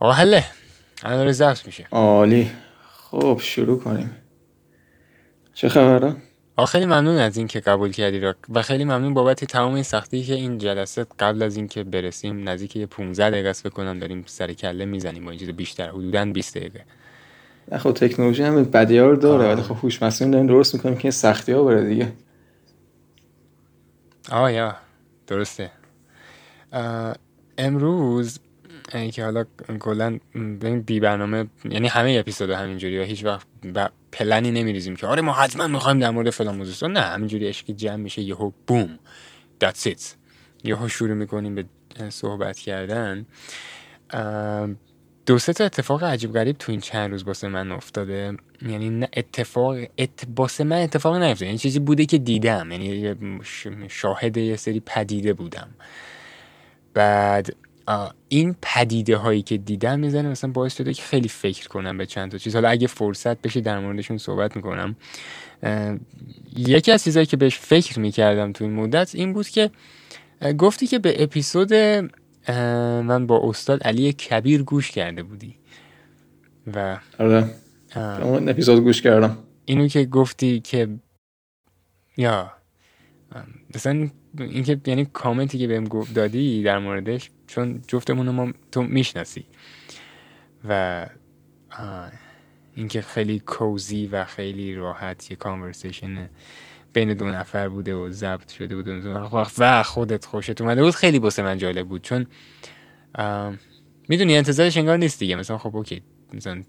آقا حله. الان داره ضبط میشه. عالی. خب شروع کنیم. چه خبره؟ خیلی ممنون از اینکه قبول کردی را. و خیلی ممنون بابت تمام این سختی که این جلسه قبل از اینکه برسیم نزدیک یه 15 دقیقه است بکنم داریم سر کله می‌زنیم با این چیز بیشتر. حدودا 20 دقیقه. خب تکنولوژی هم بدی ها رو داره ولی خب هوش مصنوعی داریم درست می‌کنیم که این سختی ها بره دیگه. آه یا. درسته. امروز اه، که حالا کلا ببین بی برنامه یعنی همه اپیزود همینجوری و هیچ وقت پلنی نمیریزیم که آره ما حتما می‌خوایم در مورد فلان موضوع نه همینجوری عشقی جمع میشه یهو بوم that's it. یهو شروع می‌کنیم به صحبت کردن. دو سه تا اتفاق عجیب غریب تو این چند روز واسه من افتاده. یعنی نه اتفاق ات... واسه من اتفاق نیفتاده. یعنی چیزی بوده که دیدم. یعنی شاهد یه سری پدیده بودم. بعد این پدیده هایی که دیدم می‌زنه مثلا باعث شده که خیلی فکر کنم به چند تا چیز. حالا اگه فرصت بشه در موردشون صحبت می‌کنم. یکی از چیزهایی که بهش فکر می‌کردم تو این مدت این بود که گفتی که به اپیزود من با استاد علی کبیر گوش کرده بودی. و آره. اون اپیزود گوش کردم. اینو که گفتی که یا مثلا اینکه یعنی کامنتی که بهم دادی در موردش چون جفتمون رو تو می‌شناسی. و اینکه خیلی کوزی و خیلی راحت یه کانورسیشن بین دو نفر بوده و ضبط شده بود. و خودت خوشت اومده بود. خیلی بسه من جالب بود. چون می‌دونی انتظارش انگار نیست دیگه. مثلا خب اوکی. مثلا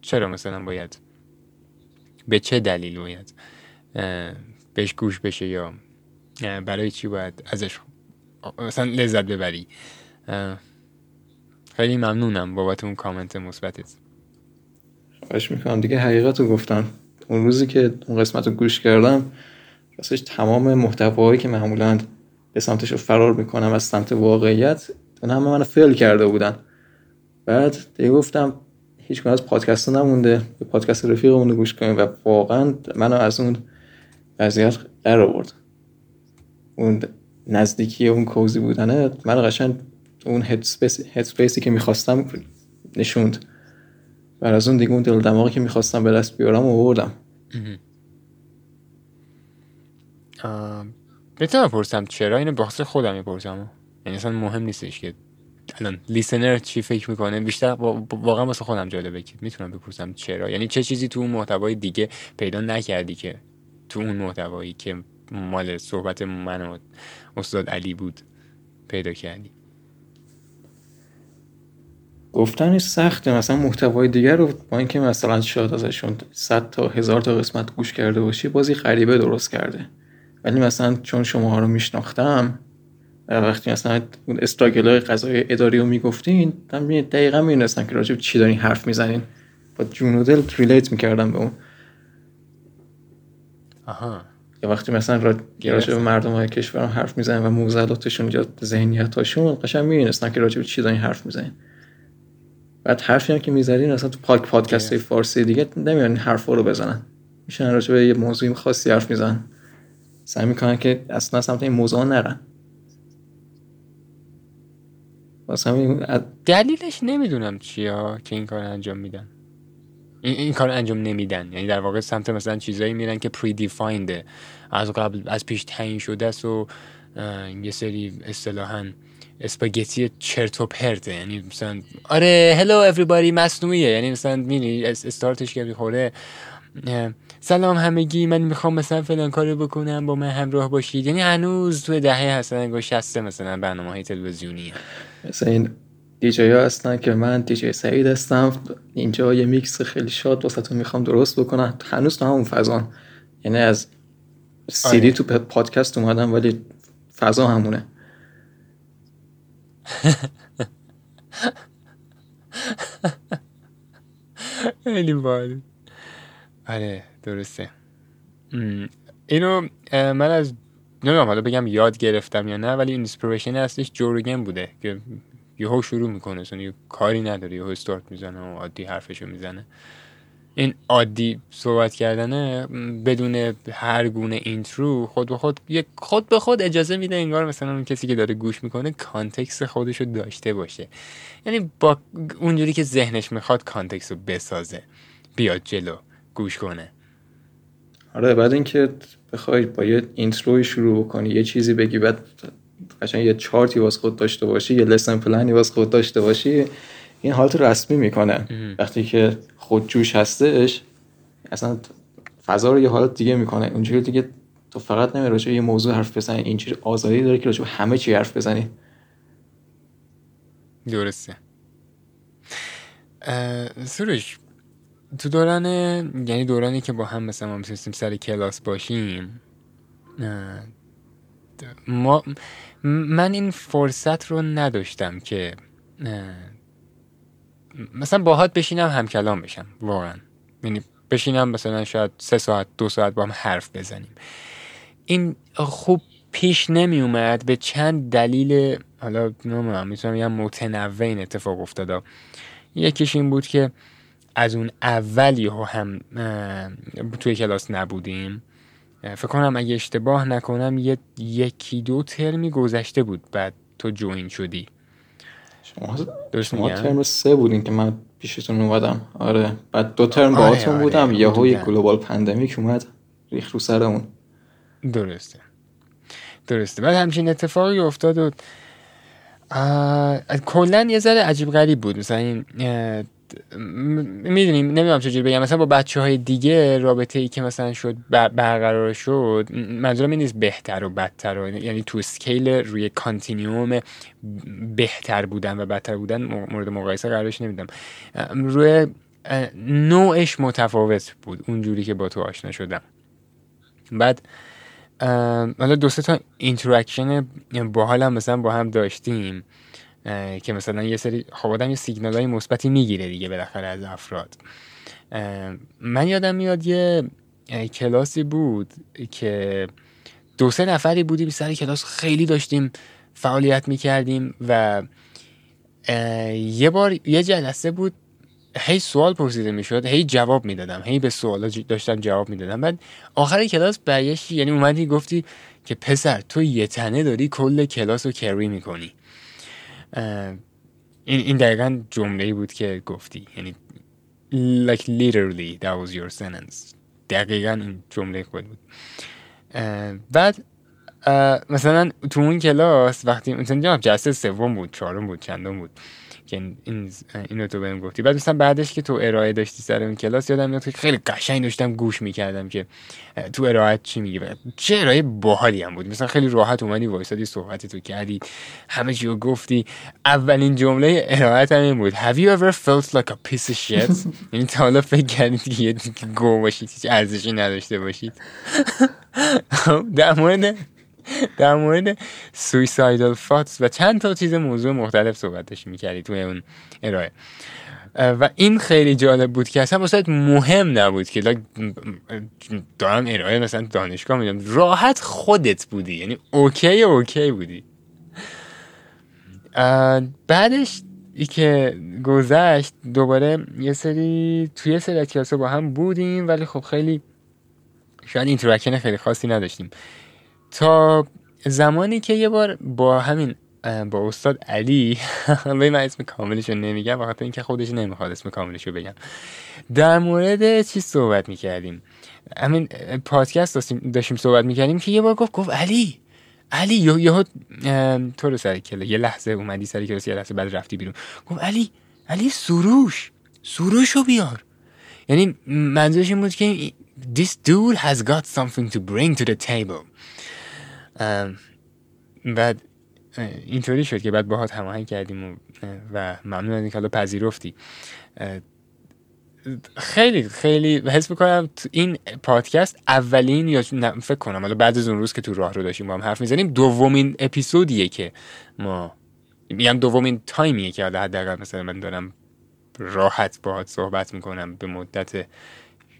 چرا مثلا باید؟ به چه دلیل باید؟ بهش گوش بشه یا برای چی باید ازش مثلا لذت ببری؟ خیلی ممنونم بابت اون کامنت مثبتت. خواهش می‌کنم. دیگه حقیقت رو گفتم. اون روزی که اون قسمت رو گوش کردم راستش تمام محتوایی که معمولا به سمتش رو فرار می‌کنم از سمت واقعیت اون همه من فیل کرده بودن. بعد دیگه گفتم هیچ از پادکست نمونده. به پادکست رفیقمون رو گوش کنیم و واقعا منو از اون وضعیت در آورد. اون نزدیکی اون کوزی بودنه من قشنگ اون هد سپیسی که می‌خواستم نشوند. و از اون دیگه اون دل دماغی که می‌خواستم به دست بیارم آوردم. می‌تونم بپرسم چرا اینو بخص خودم می‌پرسم؟ یعنی اصلا مهم نیستش که الان لیسنر چی فکر می‌کنه بیشتر وا- واقعا واسه خودم جالبه که می‌تونم بپرسم چرا. یعنی چه چیزی تو اون محتوای دیگه پیدا نکردی که تو اون محتوایی که مال صحبت من و استاد علی بود پیدا کردی. گفتنش سخته مثلا محتوای دیگر رو با اینکه مثلا شاید ازشون 100 تا هزار تا قسمت گوش کرده باشی بازی غریبه درست کرده. ولی مثلا چون شما رو میشناختم وقتی مثلا اون استراگل های قضای اداری رو می‌گفتین من دقیقا می‌دونستم که راجب چی دارین حرف می‌زنین. با جون و دل ریلیت می‌کردم به اون. آها. یا وقتی مثلا را... راجب مردم های کشورم حرف می‌زنن و موزلاتشون یا ذهنیتاشون قشنگ می‌دونستم که راجب چی دارین حرف می‌زنین. بعد حرفی هم که می‌زنین اصلا تو پاک پادکست های فارسی دیگه نمیان این حرفا رو بزنن. میشن راجع به یه موضوعی خاصی حرف می‌زنن. سعی می‌کنن که اصلا سمت این موضوع نرن. واسه همین دلیلش نمی‌دونم چیا که این کار انجام میدن. این, این کار انجام نمیدن. یعنی در واقع سمت مثلا چیزایی میرن که پری دیفاینده از قبل از پیش تعیین شده است و یه سری اصطلاحا اسپاگتی چرت و پرته. یعنی مثلا آره هلو everybody مصنوعیه. یعنی مثلا میری استارتش که خوره سلام همگی من می‌خوام مثلا فلان کارو بکنم با من همراه باشید. یعنی هنوز تو دهه هستن انگار شسته مثلا برنامه های تلویزیونی. مثل این دیجی ها هستن که من دیجی سعید هستم. اینجا یه میکس خیلی شاد واسه می‌خوام درست بکنم. هنوز تو همون فضان. یعنی از سیدی آره. تو پادکست اومدم ولی فضا همونه. خیلی باحال آره درسته. اینو من از نمی‌دونم حالا بگم یاد گرفتم یا نه ولی inspiration اصلیش Joe Rogan بوده که یهو شروع می‌کنه. یه کاری نداره. یهو استارت می‌زنه و عادی حرفشو می‌زنه. این عادی صحبت کردنه بدون هر گونه intro خود به خود یک خود به خود اجازه میده انگار مثلا اون کسی که داره گوش می‌کنه context خودش رو داشته باشه. یعنی با اونجوری که ذهنش می‌خواد context رو بسازه. بیاد جلو گوش کنه. آره بعد اینکه بخوای با یه intro ی شروع بکنی یه چیزی بگی بعد قشنگ یه چارتی واس خود داشته باشی یه lesson plan ی واس خود داشته باشی این حالت رسمی می‌کنه. وقتی که خود جوش هستش اصلا فضا رو یه حالت دیگه می‌کنه. اونجوری دیگه تو فقط نمی یه موضوع حرف بزنی اینجوری آزادی داره که راجع همه چی حرف بزنی. درسته. سروش تو دوران یعنی دورانی که با هم مثلا ما می‌تونستیم سر کلاس باشیم ما من این فرصت رو نداشتم که مثلا باهات بشینم هم کلام بشم واقعا. یعنی بشینم مثلا شاید سه ساعت دو ساعت با هم حرف بزنیم. این خوب پیش نمی اومد به چند دلیل حالا نمی‌دونم می‌تونم یه متنوع این اتفاق افتاده. یکیش این بود که از اون اولی هم توی کلاس نبودیم. فکر کنم اگه اشتباه نکنم یه یکی دو ترمی گذشته بود بعد تو join شدی. شما شما ترم سه بودین که من پیشتون اومدم. آره. بعد دو ترم آره باهاتون آره بودم. یه یه global pandemic اومد ریخ رو سرمون. درسته. درسته. بعد همچین اتفاقی افتاد و کلا یه ذره عجیب غریب بود. مثلا این می‌دونیم نمی‌دونم چجوری بگم. مثلا با بچه های دیگه رابطه ای که مثلا شد برقرار شد منظورم این نیست بهتر و بدتر و یعنی تو scale روی continuum بهتر بودن و بدتر بودن مورد مقایسه قرارش نمیدم. روی نوعش متفاوت بود اونجوری که با تو آشنا شدم. بعد حالا دو تا interaction باحال مثلا با هم داشتیم. که مثلا یه سری خب آدم یه سیگنال های مثبتی می‌گیره دیگه بالاخره از افراد. من یادم میاد یه کلاسی بود که دو سه نفری بودیم سر کلاس خیلی داشتیم فعالیت می‌کردیم و یه بار یه جلسه بود هی سوال پرسیده می‌شد هی جواب می‌دادم هی به سوالا داشتم جواب می‌دادم. بعد آخر کلاس برگشتی یعنی اومدی گفتی که پسر تو یه تنه داری کل کلاس رو کری می‌کنی. این این دقیقا جمله بود که گفتی. یعنی like literally that was your sentence. دقیقا این جمله خود بود. بعد مثلا تو اون کلاس وقتی مثلا جلسه سوم بود چهارم بود چندم بود. که این اینو تو بهم گفتی. بعد مثلا بعدش که تو ارائه داشتی سر اون کلاس یادم میاد که خیلی قشنگ داشتم گوش می‌کردم که تو ارائه چی میگی؟ چه ارائه باحالی هم بود. مثلا خیلی راحت اومدی وایسادی صحبتی تو کردی همه چی رو گفتی. اولین جمله ارائه هم این بود. Have you ever felt like a piece of shit? یعنی تا حالا فکر کردید که یه گو باشید هیچ ارزشی نداشته باشید. خب، در مورد در مورد suicidal thoughts و چند تا چیز موضوع مختلف صحبتش می‌کردی توی اون ارائه. و این خیلی جالب بود که اصلا واسه مهم نبود که دارم ارائه مثلا دانشگاه میدم. راحت خودت بودی یعنی okay okay بودی. بعدش ای که گذشت دوباره یه سری توی سری کلاس با هم بودیم ولی خب خیلی شاید interaction خیلی خاصی نداشتیم. تا زمانی که یه بار با همین با استاد علی حالا من اسم کاملش رو نمیگم بخاطر اینکه خودش نمی‌خواد اسم کاملش رو بگم. در مورد چی صحبت می‌کردیم. همین پادکست داشتیم صحبت می‌کردیم که یه بار گفت گفت علی علی یه تو رو سر کله یه لحظه اومدی سر کلاس یه لحظه بعد رفتی بیرون. گفت علی علی سروش سروش رو بیار. یعنی منظورش این بود که this dude has got something to bring to the table. بعد اینطوری شد که بعد باهات هماهنگ کردیم و, و ممنون از اینکه حالا پذیرفتی. خیلی خیلی حس می‌کنم این پادکست اولین یا فکر کنم حالا بعد از اون روز که تو راه رو داشتیم با هم حرف می‌زنیم دومین اپیزودیه که ما میگم دومین تایمیه که حالا حداقل مثلا من دارم راحت باهات صحبت می‌کنم به مدت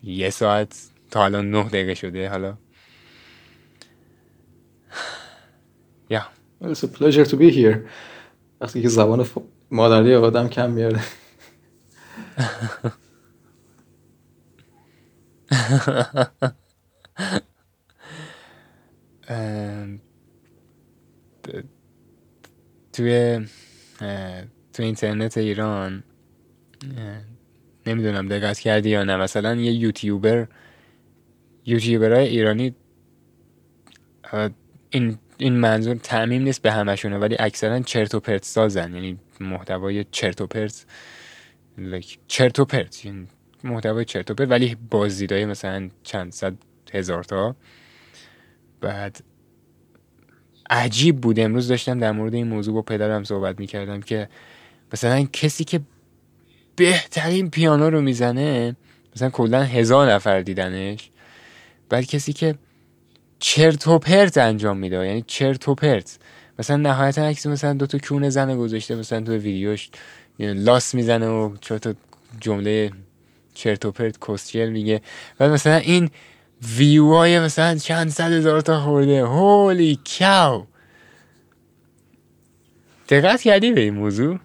یه ساعت تا حالا نه دقیقه شده حالا Yeah. It's a pleasure to be here. وقتی که زبان مادری آدم کم میاره توی تو اینترنت ایران نمی‌دونم دقت کردی یا نه مثلا یه یوتیوبر یوتیوبرهای ایرانی این این منظور تعمیم نیست به همشونه ولی اکثرا چرت و پرت سازن. یعنی محتوای چرت و پرت چرت و پرت. محتوای چرت و پرت ولی بازدیدای مثلا چند صد هزار تا. بعد عجیب بود. امروز داشتم در مورد این موضوع با پدرم صحبت می‌کردم که مثلا کسی که بهترین پیانو رو می‌زنه مثلا کلا هزار نفر دیدنش. بعد کسی که چرت و پرت انجام میده. یعنی چرت و پرت. مثلا نهایتا عکس مثلا دو تا کونه زن گذاشته مثلا تو ویدیوش لاس می‌زنه و چهار تا جمله چرت و پرت کسچر میگه. و مثلا این ویو های مثلا چند صد هزار تا خورده. هولی کاو دقت کردی به این موضوع؟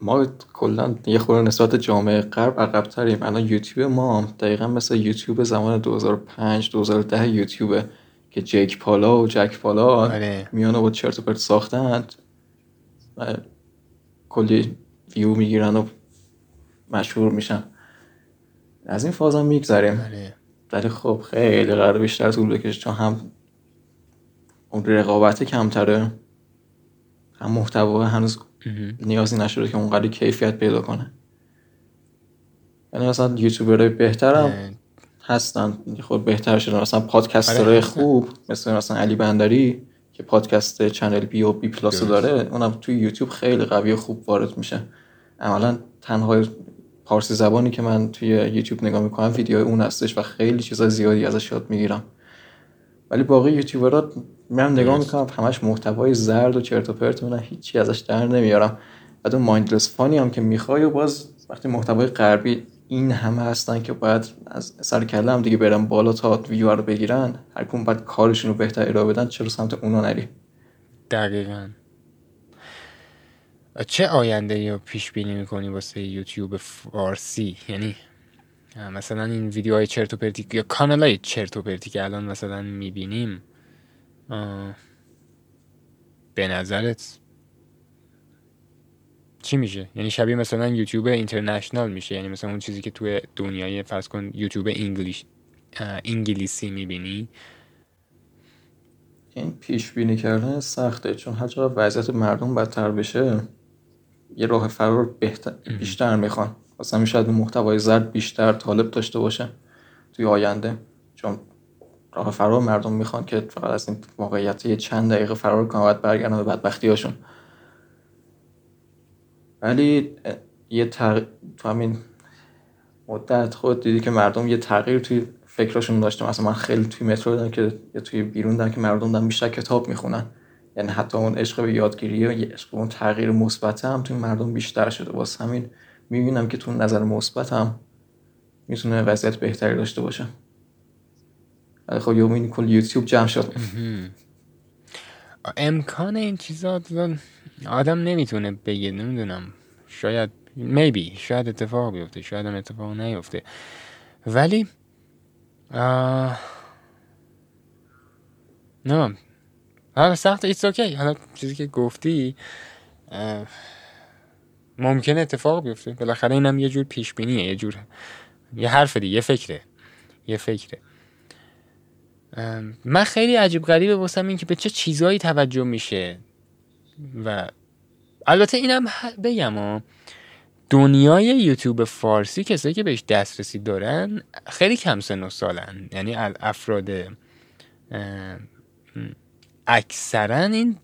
ما کلا یه خورده نسبت جامعه غرب عقبتریم. الان یوتیوب ما دقیقا مثل یوتیوب زمان 2005 2010 یوتیوبه که جک پالا و جک پالا آره. میان و چرت و پرت ساختند کلی ویو می‌گیرن و مشهور میشن. از این فاز هم میگذریم. آره. ولی خب خیلی قرار بیشتر طول بکشه چون هم اون رقابت کمتره. محتوا هنوز نیازی نشده که اونقدر کیفیت پیدا کنه. یعنی مثلا یوتیوبرهای بهترم هستن. خود بهتر شدن مثلا podcaster های آره. خوب مثل مثلا علی بندری که پادکست چنل بی و بی پلاس داره اونم توی یوتیوب خیلی قوی و خوب وارد میشه. عملا تنها پارسی زبانی که من توی یوتیوب نگاه می‌کنم ویدیو اون هستش و خیلی چیزا زیادی ازش یاد می‌گیرم. ولی باقی یوتیوبرها من نگاه می‌کنم همش محتوای زرد و چرت و پرت من هیچی ازش در نمیارم. بعد اون مایندلس فانی هم که می‌خوای و باز وقتی محتوای غربی این همه هستن که باید از سر کله هم دیگه برن بالا تا ویو رو بگیرن هر کدوم باید کارشون رو بهتر ارائه بدن چرا سمت اونا نری؟ دقیقا. چه آینده یا پیش بینی می‌کنی واسه یوتیوب فارسی؟ یعنی مثلا این ویدیوهای چرت و پرتی یا کانال های چرت و پرتی که الان مثلا می‌بینیم به نظرت چی میشه؟ یعنی شبیه مثلا یوتیوب اینترنشنال میشه یعنی مثلا اون چیزی که توی دنیای فرض کن یوتیوب انگلیش انگلیسی می‌بینی؟ این پیش بینی کردن سخته چون هر جا وضعیت مردم بدتر بشه یه راه فرار بهتر بیشتر می‌خوان. مثلا شاید محتوای زرد بیشتر طالب داشته باشه توی آینده چون راه فرار مردم می‌خوان که فقط از این واقعیت یه چند دقیقه فرار کنن باید برگردن به بدبختی هاشون ولی یه تغ... تو همین مدت خود دیدی که مردم یه تغییر توی فکرشون داشته. مثلا من خیلی توی مترو دیدم که یا توی بیرون دیدم که مردم دارن بیشتر کتاب می‌خونن. یعنی حتی اون عشق به یادگیری و عشق اون تغییر مثبت هم توی مردم بیشتر شده. واسه همین می‌بینم که تو نظر مثبت هم می‌تونه وضعیت بهتری داشته باشه. خب یه کل یوتیوب جمع شد. امکان این چیزا آدم نمی‌تونه بگه نمی‌دونم. شاید میبی شاید اتفاق بیفته شاید هم اتفاق نیفته. ولی نه حالا سخت ایتس اوکی حالا چیزی که گفتی ممکنه اتفاق بیفته. بالاخره اینم یه جور پیش بینیه یه جور یه حرف دیگه یه فکره. یه فکره. من خیلی عجیب غریبه واسم این که به چه چیزهایی توجه میشه و البته اینم بگم ها دنیای یوتیوب فارسی کسایی که بهش دسترسی دارن خیلی کم سن و سالن. یعنی افراد اکثرا این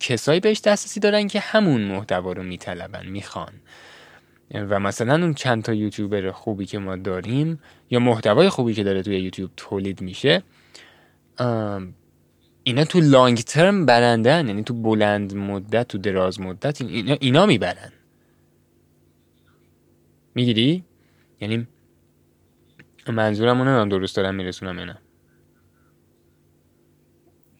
کسایی بهش دسترسی دارن که همون محتوا رو میطلبن می‌خوان. و مثلا اون چند تا یوتیوبر خوبی که ما داریم یا محتوای خوبی که داره توی یوتیوب تولید میشه اینا تو لانگ ترم برندن یعنی تو بلند مدت تو دراز مدت اینا, اینا می‌برن. می‌گیری؟ یعنی منظورم اونم درست دارم میرسونم اینا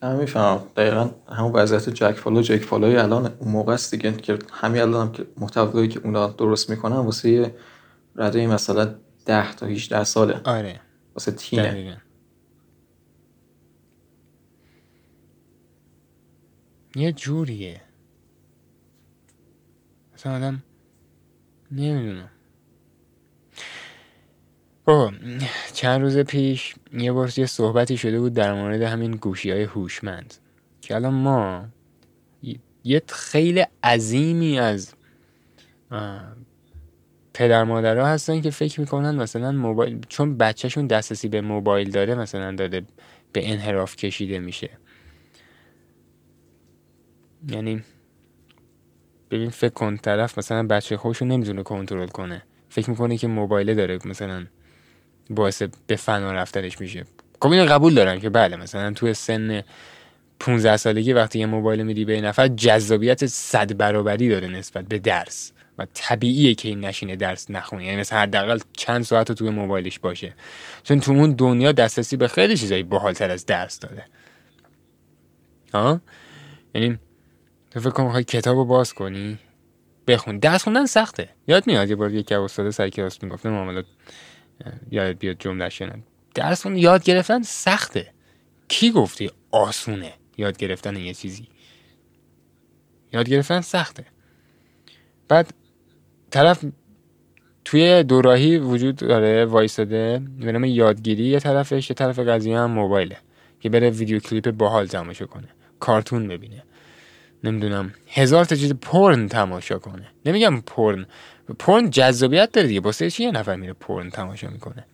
نه؟ می‌فهمم. دقیقا همون وضعیت جک فالو جک فالوی الان اون موقع است دیگه که همین الان هم که محتوایی که اونا درست می‌کنن واسه رده مثلا ده تا 18 ساله. آره. واسه تینه دقیقا. یه جوریه. مثلا آدم نمی‌دونم بابا چند روز پیش یه بار یه صحبتی شده بود در مورد همین گوشی های هوشمند. که الان ما یه خیلی عظیمی از پدر مادرها هستن که فکر می‌کنن مثلا موبایل چون بچهشون دسترسی به موبایل داره مثلا داده به انحراف کشیده میشه. یعنی ببین فکر کن طرف مثلا بچه خودشو نمی‌تونه کنترل کنه. فکر می‌کنه که موبایله داره مثلا باعث به فنا رفتنش میشه. خب اینو قبول دارم که بله مثلا تو سن 15 سالگی وقتی یه موبایل میدی به نفر جذابیت صد برابری داره نسبت به درس و طبیعیه که این نشینه درس نخونه. یعنی مثلا حداقل چند ساعت رو توی موبایلش باشه. چون تو اون دنیا دسترسی به خیلی چیزایی باحالتر از درس داره. ها یعنی تو فکر کن کتاب رو باز کنی؟ بخون. درس خوندن سخته. یاد میاد یه بار یکی استاد سر کلاس می‌گفته معاملات یاد بیاد جمله شنن درس یاد گرفتن سخته. کی گفتی آسونه؟ یاد گرفتن یه چیزی. یاد گرفتن سخته. بعد طرف توی دوراهی وجود داره وایساده به نام یادگیری یه طرفش یه طرف قضیه هم موبایله که بره ویدیو کلیپ باحال تماشا کنه کارتون ببینه. نمی‌دونم هزار تا چیز پورن تماشا کنه. نمیگم پورن پورن جذابیت داره دیگه. واسه چی یه نفر میره پورن تماشا می‌کنه؟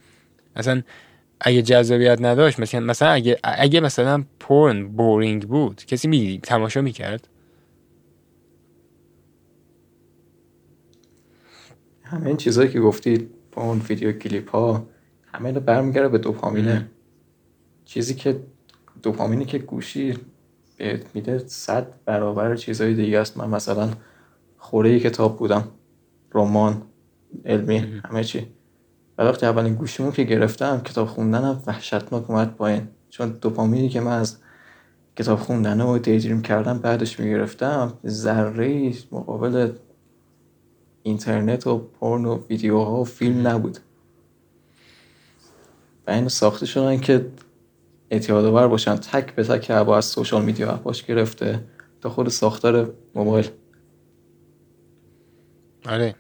اصلا اگه جذابیت نداشت مثلا مثلا اگه اگه مثلا پورن boring بود کسی می تماشا می‌کرد؟ همه این چیزهایی که گفتی با اون ویدیو کلیپ ها همه رو برمیگرده به دوپامینه. چیزی که دوپامینی که گوشی بهت میده صد برابر چیزهای دیگه است. من مثلا خوره کتاب بودم رمان علمی همه چی. و وقتی اولین گوشیمو که گرفتم کتاب خوندنم وحشتناک اومد پایین. چون دوپامینی که من از کتاب خوندن و دیدریم کردم بعدش می‌گرفتم. ذره مقابل اینترنت و پورن و ویدیوها و فیلم نبود. و این ساخته شدن که اعتیادآور باشن. تک به تک با از social media app اش گرفته تا خود ساختار موبایل. آره.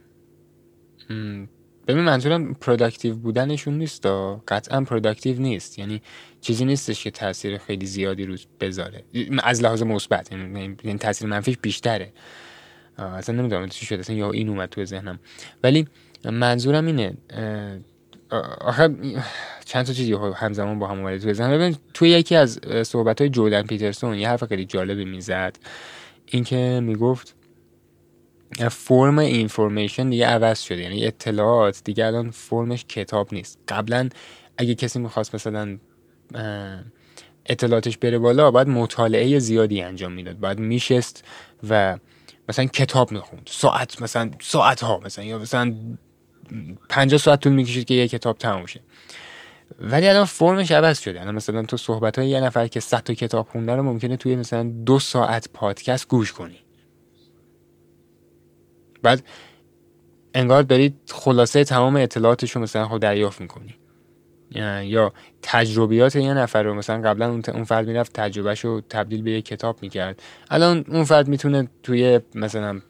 ببین منظورم productive بودنشون نیست قطعا productive نیست. یعنی چیزی نیستش که تاثیر خیلی زیادی روت بذاره. از لحاظ مثبت یعنی, یعنی تاثیر منفیش بیشتره. اصلا نمی‌دونم چی شده اصلا یا این اومد تو ذهنم. ولی منظورم اینه آخه چند تا چیزی همزمان با هم اومده تو ذهنم ببین توی یکی از صحبت های جولن پیترسون یه حرف خیلی جالبی می‌زد. اینکه می‌گفت فرم اینفورمیشن دیگه عوض شده. یعنی اطلاعات دیگه الان فرمش کتاب نیست. قبلا اگه کسی می‌خواست مثلا اطلاعاتش بره بالا باید مطالعه زیادی انجام می‌داد. باید میشست و مثلا کتاب می‌خوند. ساعت مثلا ساعت ها مثلا یا مثلا 50 ساعت طول می‌کشید که یه کتاب تموم شه. ولی الان فرمش عوض شده. الان مثلا تو صحبت های یه نفر که 100 تا کتاب خونده رو ممکنه توی مثلا دو ساعت پادکست گوش کنی. بعد انگار داری خلاصه تمام اطلاعاتش رو مثلا خود دریافت می‌کنی. یا تجربیات یه نفر رو مثلا قبلا اون فرد می‌رفت تجربهش رو تبدیل به یه کتاب می‌کرد. الان اون فرد می‌تونه توی مثلا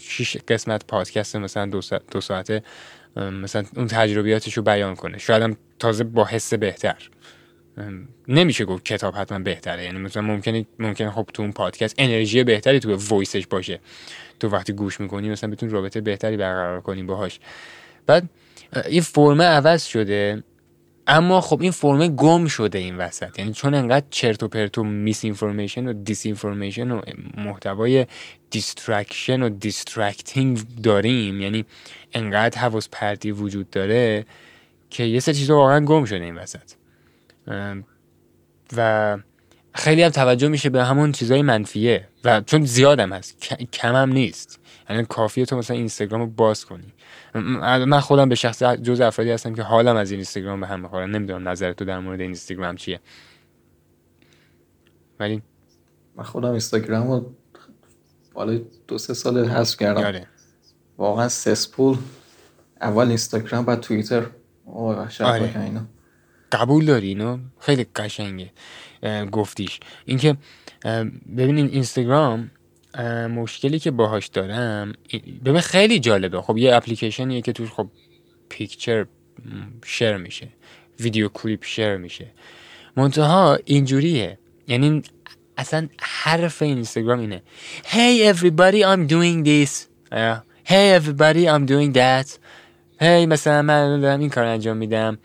شیش قسمت پادکست مثلا دو, دو ساعته مثلا اون تجربیاتش رو بیان کنه. شاید هم تازه با حس بهتر. نمیشه گفت کتاب حتما بهتره. یعنی مثلا ممکنه ممکنه خب تو اون پادکست انرژی بهتری تو وایسش باشه. تو وقتی گوش می‌کنی مثلا بتونی رابطه بهتری برقرار کنی باهاش. بعد این فرمه عوض شده. اما خب این فرمه گم شده این وسط. یعنی چون انقدر چرت و پرت و misinformation و disinformation و محتوای distraction و distracting داریم یعنی انقدر حواس پرتی وجود داره که یه سری چیزا واقعا گم شده این وسط. و خیلی هم توجه میشه به همون چیزای منفیه. و چون زیادم هست هم نیست. یعنی کافیه تو مثلا اینستاگرام باز کنی. من خودم به شخص جز افرادی هستم که حالم از این اینستاگرام به هم می‌خوره نمی‌دونم نظر تو در مورد اینستاگرام چیه ولی من خودم اینستاگرام رو بالای دو سه سال حذف کردم آره. واقعا سسپول اول اینستاگرام بعد توییتر آره. قبول داری اینو خیلی قشنگه گفتیش اینکه ببینین اینستاگرام مشکلی که باهاش دارم ببین خیلی جالبه. خب یه اپلیکیشنیه که توش خب پیکچر شیر میشه ویدیو کلیپ شیر میشه. منتها اینجوریه. یعنی اصلا حرف اینستاگرام اینه. Hey everybody I'm doing this. Hey everybody I'm doing that. Hey مثلا من دارم این کار انجام میدم.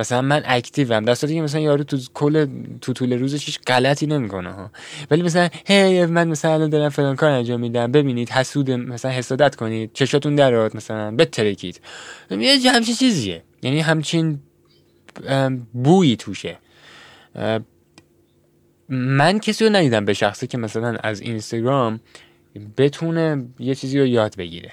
مثلا من اکتیوم در صورتی که مثلا یارو تو کل تو طول روزش هیچ غلطی نمی‌کنه ها. ولی مثلا هی من مثلا دارم فلان کار انجام میدم ببینید حسود مثلا حسادت کنید چشاتون درات مثلا بترکید. یه همچین چیزیه. یعنی همچین بویی توشه. من کسی رو ندیدم به شخصی که مثلا از اینستاگرام بتونه یه چیزی رو یاد بگیره.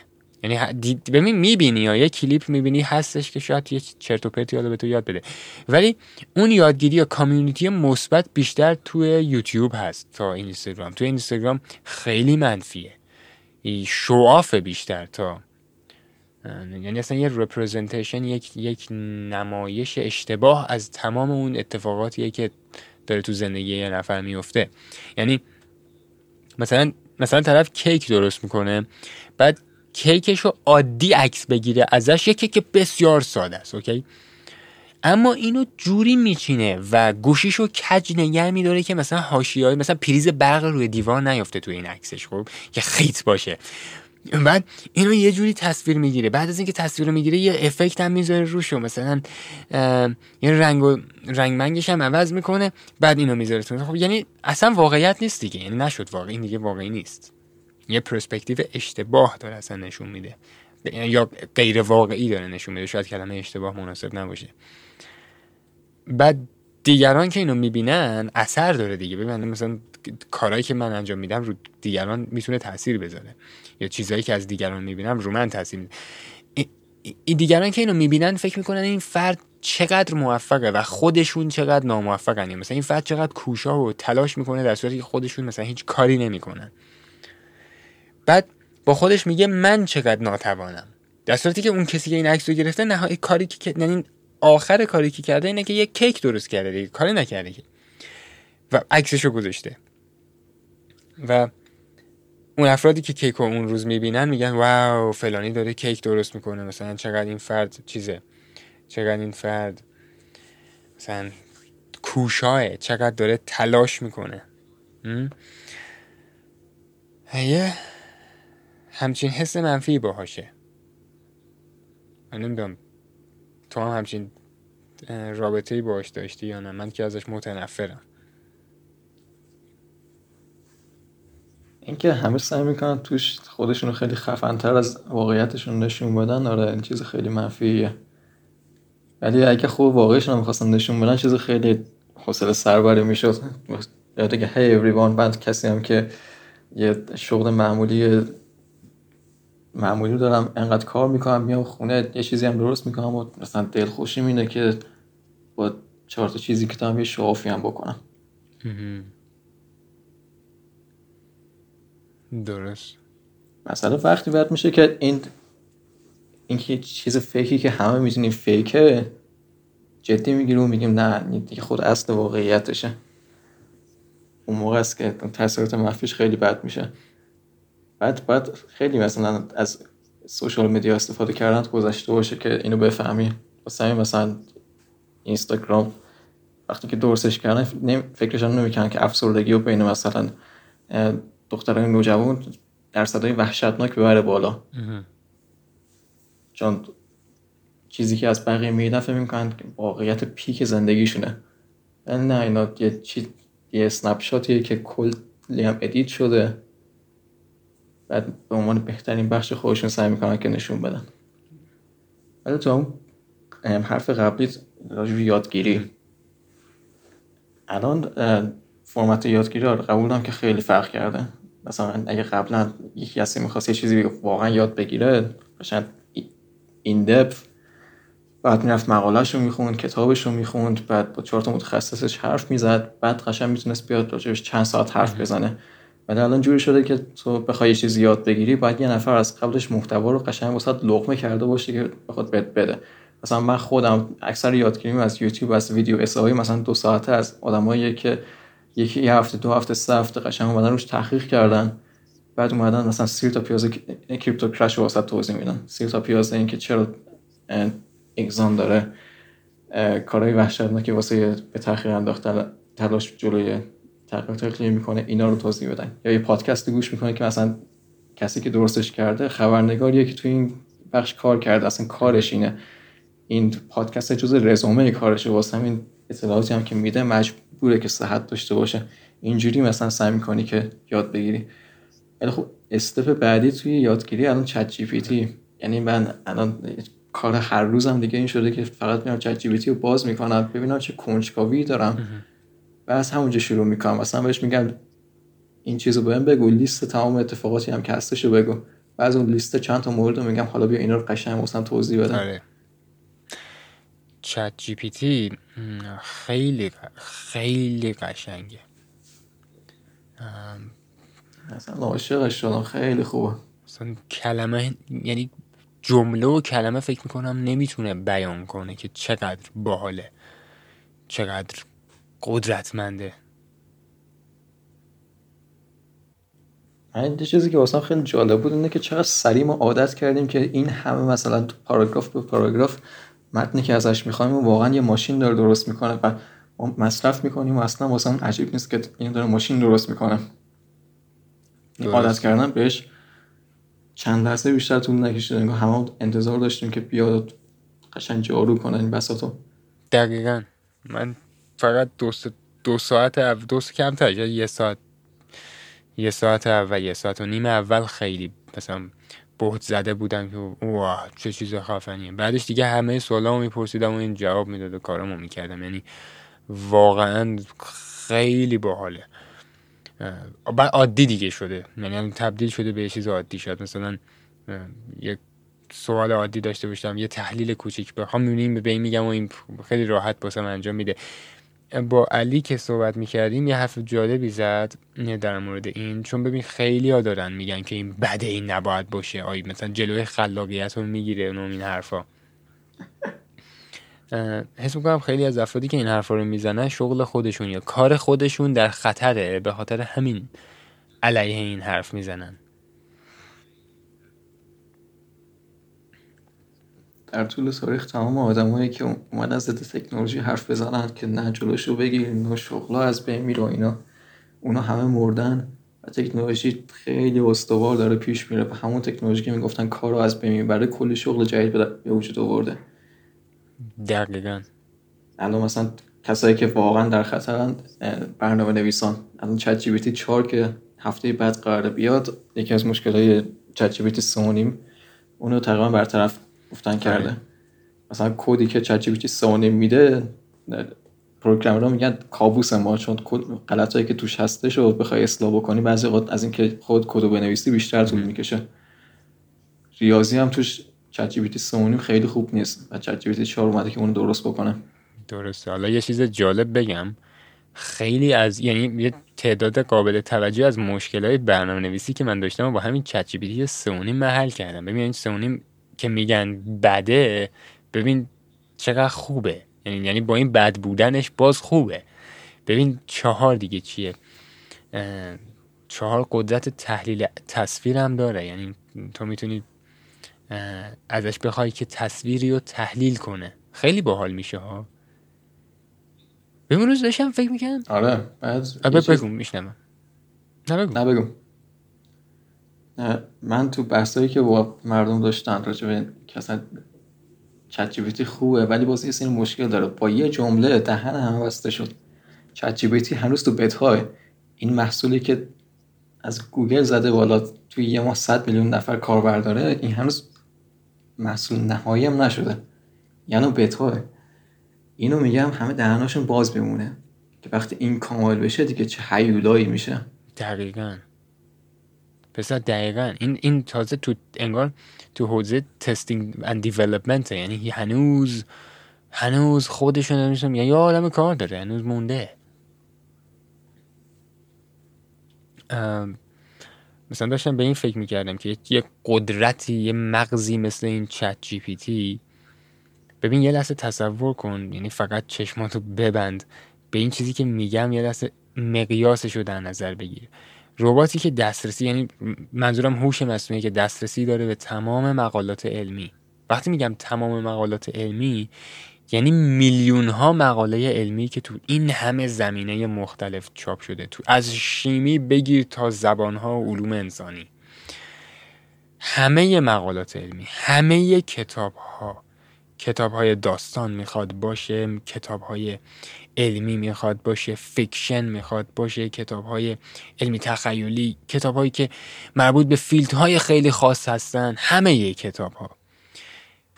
یعنی ببین می‌بینی یا یه کلیپ می‌بینی هستش که شاید یه چرت و پرتی به تو یاد بده. ولی اون یادگیری یا کامیونیتی مثبت بیشتر توی یوتیوب هست تا اینستاگرام. توی اینستاگرام خیلی منفیه. show off بیشتر تا یعنی اصلا یه representation یک یک نمایش اشتباه از تمام اون اتفاقاتیه که داره تو زندگی یه نفر میفته یعنی مثلا مثلا طرف کیک درست می‌کنه بعد کیکش رو عادی عکس بگیره ازش یه کیک بسیار ساده است okay؟ اما اینو جوری میچینه و گوشیشو کج نگه میداره که مثلا حاشیه‌ای مثلا پریز برق روی دیوار نیفته تو این عکسش خب؟ که خیت باشه. بعد اینو یه جوری تصویر می‌گیره. بعد از اینکه تصویر می‌گیره یه افکت هم می‌ذاره روشو. مثلا یه رنگ و رنگ منگش هم عوض می‌کنه بعد اینو می‌ذاره خب یعنی اصلا واقعیت نیست دیگه. یعنی نشد واقعی. دیگه واقعی نیست. یه پرسپکتیو اشتباه داره اصلا نشون میده. یا غیر واقعی داره نشون میده. شاید کلمه اشتباه مناسب نباشه. بعد دیگران که اینو می‌بینن اثر داره دیگه. ببینن مثلا کارهایی که من انجام میدم رو دیگران می‌تونه تاثیر بذاره. یا چیزهایی که از دیگران می‌بینم رو من تاثیر این دیگران که اینو می‌بینن فکر می‌کنن این فرد چقدر موفقه و خودشون چقدر ناموفقن. مثلا این فرد چقدر کوشا و تلاش می‌کنه در صورتی که خودشون مثلا هیچ کاری نمی‌کنن. بعد با خودش میگه من چقدر ناتوانم. در صورتی که اون کسی که این عکس رو گرفته نهایی کاری که یعنی آخر کاری که کرده اینه که یه کیک درست کرده دیگه کاری نکرده که. و عکسشو گذاشته. و اون افرادی که کیک رو اون روز می‌بینن میگن واو فلانی داره کیک درست می‌کنه مثلا چقدر این فرد چیزه چقدر این فرد مثلا کوشاه چقدر داره تلاش می‌کنه. یه همچین حس منفی باهاشه. من نمی‌دونم تو هم همچین رابطه ای باش داشتی یا نه؟ من که ازش متنفرم. اینکه همه سعی می‌کنن توش خودشون خیلی خفنتر از واقعیتشون نشون بدن آره این چیز خیلی منفیه. ولی اگه خوب واقعیشون هم می‌خواستن نشون بدن چیز خیلی حوصله سربری می‌شد. یاد که هی everyone بند کسی هم که یه شغل معمولی معمولی دارم انقدر کار می‌کنم میام خونه یه چیزی هم درست می‌کنم و مثلا دلخوشی اینه که با چهار تا چیزی که یه شعافی هم بکنم. درست. مثلا وقتی باید میشه که این این که چیز فیکی که همه می‌دونیم فیکه جدی می‌گیریم و میگیم نه دیگه خود اصل واقعیتشه. اون موقع است که تاثیرات منفیش خیلی بد میشه. بعد باید خیلی مثلا از سوشال مدیا استفاده کردن گذشته باشه که اینو بفهمی واسه مثلا اینستاگرام وقتی که درستش کردن فکرشان نمی‌کنن که افسردگی و بین مثلا دختران نوجوان درصدهای وحشتناک ببره بالا. چون چیزی که از بقیه میدن فکر می‌کنن واقعیت پیک زندگیشونه. نه اینا یه چی یه اسنپ که کلی هم ادیت شده. بعد به عنوان بهترین بخش خودشون سعی می‌کنن که نشون بدن. ولی تو اون حرف قبلی راجب یادگیری. الان فرمت یادگیری رو قبولم که خیلی فرق کرده. مثلا اگه قبلا یکی کسی می‌خواست یه چیزی واقعا یاد بگیره قشنگ این دپ. بعد می‌رفت مقالهش رو می‌خوند کتابش رو می‌خوند بعد با چهار تا متخصصش حرف می‌زد. بعد قشنگ می‌تونست بیاد راجبش چند ساعت حرف بزنه. ولی الان جوری شده که تو بخوای یه یاد بگیری باید یه نفر از قبلش محتوا رو قشنگ واسه لقمه کرده باشه که بخواد بهت بده. مثلا من خودم اکثر یادگیریم از یوتیوب از ویدیو اسایی مثلا دو ساعته از آدمایی که یکی یه هفته دو هفته سه هفته قشنگ اومدن روش تحقیق کردن. بعد اومدن مثلا سیر تا پیاز کریپتو کرش واسه توضیح میدن. سیر تا پیاز این که چرا اگزام داره کارهای وحشتناکی واسه به تاخیر انداختن تلاش جلوی تغییرات اقلیمی می‌کنه اینا رو توضیح بدن. یا یه پادکست گوش می‌کنه که مثلا کسی که درستش کرده خبرنگاریه که تو این بخش کار کرده اصلا کارش اینه. این پادکست جز رزومه کارشه واسه همین اطلاعاتی هم که میده مجبوره که صحت داشته باشه. اینجوری مثلا سعی می‌کنی که یاد بگیری. ولی خب step بعدی توی یادگیری الان ChatGPT یعنی من الان کار هر روزم دیگه این شده که فقط میام ChatGPT رو باز می‌کنم ببینم چه کنجکاوی دارم. و از همونجا شروع می‌کنم. مثلا بهش میگم این چیزو بهم بگو لیست تمام اتفاقاتی هم که هستشو بگو. و از اون لیست چند تا مورد میگم. حالا بیا اینا رو قشنگ مثلا توضیح بدم. آره. چت جی پی تی خیلی خیلی قشنگه. اصلا عاشقش شدم. خیلی خوبه. اصلا کلمه یعنی جمله و کلمه فکر می‌کنم نمی‌تونه بیان کنه که چقدر باحاله. چقدر قدرتمنده. این چیزی که واسم خیلی جالب بود اینه که چقدر سریع ما عادت کردیم که این همه مثلا تو پاراگراف به پاراگراف متنی که ازش می‌خوایم واقعا یه ماشین داره درست می‌کنه و ما مصرف می‌کنیم و اصلا واسه عجیب نیست که این داره ماشین درست می‌کنه. عادت کردن بهش چند لحظه بیشتر طول نکشید. انگار همه انتظار داشتیم که بیاد قشنگ جارو کنه این بساطو دقیقا. من فقط دو, دو ساعت اول دو ساعت کمتر یه ساعت یه ساعت اول یه ساعت و نیم اول خیلی مثلا بهت زده بودم که واه چه چیز خفنیه. بعدش دیگه همه سوالامو میپرسیدم و این جواب می‌داد و کارامو می‌کردم. یعنی واقعا خیلی باحاله. بعد عادی دیگه شده. یعنی تبدیل شده به چیز عادی. شد مثلا یک سوال عادی داشته باشم یه تحلیل کوچیک بخوام می‌بینیم به این میگم و این خیلی راحت باسم انجام میده. با علی که صحبت می‌کردیم یه حرف جالبی زد در مورد این. چون ببین خیلی ها دارن میگن که این بده این نباید باشه. آی مثلا جلوی خلاقیت رو می‌گیره اون این حرفا. حس می‌کنم خیلی از افرادی که این حرفا رو می‌زنن شغل خودشون یا کار خودشون در خطره به خاطر همین علیه این حرف می‌زنن. در طول تاریخ تمام آدمایی که اومد از ضد تکنولوژی حرف بزنن که نه جلوشو بگیر نه شغلا از بین میره اینا اونا همه مردن و تکنولوژی خیلی استوار داره پیش میره و همون تکنولوژی که می‌گفتن کار رو از بین می‌بره کلی شغل جدید به وجود آورده. دقیقا. الان مثلا کسایی که واقعا در خطرن برنامه نویسان الان چت جی تی 4 که هفته بعد قراره بیاد یکی از مشکلای ChatGPT 3 اونو تقریبا برطرف گفتن کرده. آره. مثلا کدی که ChatGPT میده programmer ها میگن کابوس ما چون غلطایی که توش هستش رو بخوای اصلاح بکنی بعضی وقت از اینکه خود کدو بنویسی بیشتر طول می‌کشه. ریاضی هم توش ChatGPT خیلی خوب نیست و ChatGPT 4 اومده که اون درست بکنه. درسته. حالا یه چیز جالب بگم. خیلی از یعنی یه تعداد قابل توجه از مشکلات برنامه نویسی که من داشتم با همین ChatGPT حل کردم. ببین این که میگن بده ببین چقدر خوبه. یعنی یعنی با این بد بودنش باز خوبه. ببین چهار دیگه چیه؟ چهار قدرت تحلیل تصویر هم داره. یعنی تو می‌تونی ازش بخوای که تصویری رو تحلیل کنه. خیلی باحال میشه ها. ببین روز داشتم فکر می‌کنم آره بعد بگو میشنم نه بگو. نه بگو. من تو بحثایی که با مردم داشتن راجع به اصلا چت خوبه ولی باز یه سری مشکل داره. با یه جمله دهن همه بسته شد. چت هنوز تو بتاه این محصولی که از گوگل زده بالا توی یه ماه 100 میلیون نفر کاربر داره این هنوز محصول نهایی هم نشده. یعنی بتاه اینو میگم همه دهناشون باز بمونه. که وقتی این کامل بشه دیگه چه حیولایی میشه. دقیقاً. پسر دقیقا این این تازه تو انگار تو حوزه testing and development یعنی هنوز هنوز خودشون نمیشم یعنی یه آدم کار داره. هنوز مونده. مثلا داشتم به این فکر می‌کردم که یه قدرتی یه مغزی مثل این ChatGPT ببین یه لحظه تصور کن. یعنی فقط چشماتو ببند. به این چیزی که میگم یه لحظه مقیاسش رو در نظر بگیر. رباتی که دسترسی یعنی منظورم هوش مصنوعی که دسترسی داره به تمام مقالات علمی. وقتی میگم تمام مقالات علمی یعنی میلیون ها مقاله علمی که تو این همه زمینه مختلف چاپ شده. تو از شیمی بگیر تا زبان ها و علوم انسانی. همه مقالات علمی همه کتاب ها کتاب های داستان می‌خواد باشه کتاب های علمی می‌خواد باشه fiction می‌خواد باشه کتاب های علمی تخیلی کتاب هایی که مربوط به field های خیلی خاص هستن همه کتاب ها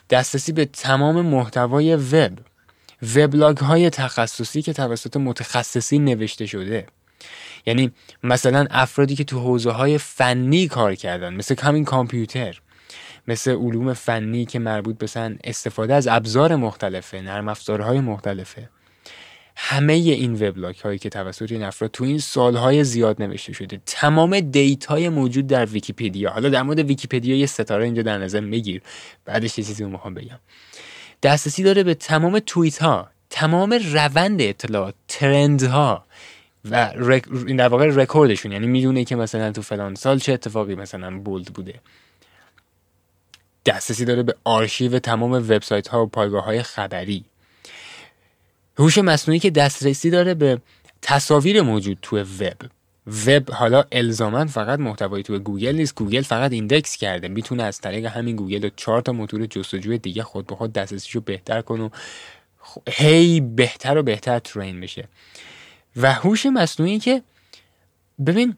دسترسی به تمام محتوای وب وبلاگ های تخصصی که توسط متخصصی نوشته شده. یعنی مثلا افرادی که تو حوزه های فنی کار کردن مثل همین کامپیوتر مثل علوم فنی که مربوط به استفاده از ابزار مختلفه نرم افزارهای مختلفه. همه این وبلاگ هایی که توسط این افراد تو این سالهای زیاد نوشته شده تمام data های موجود در ویکیپدیا حالا در مورد ویکیپدیا یه ستاره اینجا در نظر میگیر. بعدش یه چیزی می‌خوام بگم. دسترسی داره به تمام توییت ها تمام روند اطلاعات trend ها و این در واقع رکوردشون. یعنی می‌دونه که مثلا تو فلان سال چه اتفاقی مثلا bold بوده. دسترسی داره به آرشیو تمام وبسایت ها و پایگاه های خبری. هوش مصنوعی که دسترسی داره به تصاویر موجود تو وب. وب حالا الزاما فقط محتوایی تو گوگل نیست. گوگل فقط index کرده. می‌تونه از طریق همین گوگل و چهار تا موتور جستجوی دیگه خود به خود دسترسیشو بهتر کنه و هی بهتر و بهترترین بشه. و هوش مصنوعی که ببین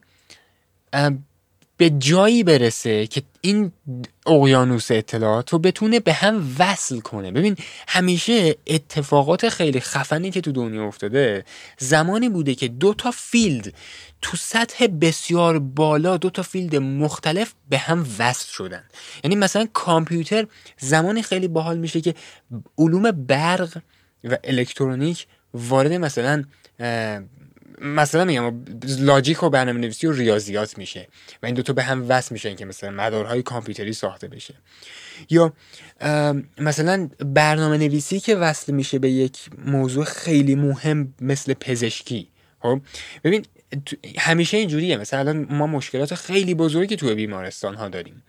به جایی برسه که این اقیانوس اطلاعات رو بتونه به هم وصل کنه. ببین همیشه اتفاقات خیلی خفنی که تو دنیا افتاده زمانی بوده که دو تا field تو سطح بسیار بالا دو تا field مختلف به هم وصل شدن. یعنی مثلا کامپیوتر زمانی خیلی باحال میشه که علوم برق و الکترونیک وارد مثلا مثلا میگم لاجیک و برنامه نویسی و ریاضیات میشه و این دوتا به هم وصل میشن که مثلا مدارهای کامپیوتری ساخته بشه. یا مثلا برنامه نویسی که وصل میشه به یک موضوع خیلی مهم مثل پزشکی. خب ببین همیشه اینجوریه. مثلا ما مشکلات خیلی بزرگی توی بیمارستان ها داریم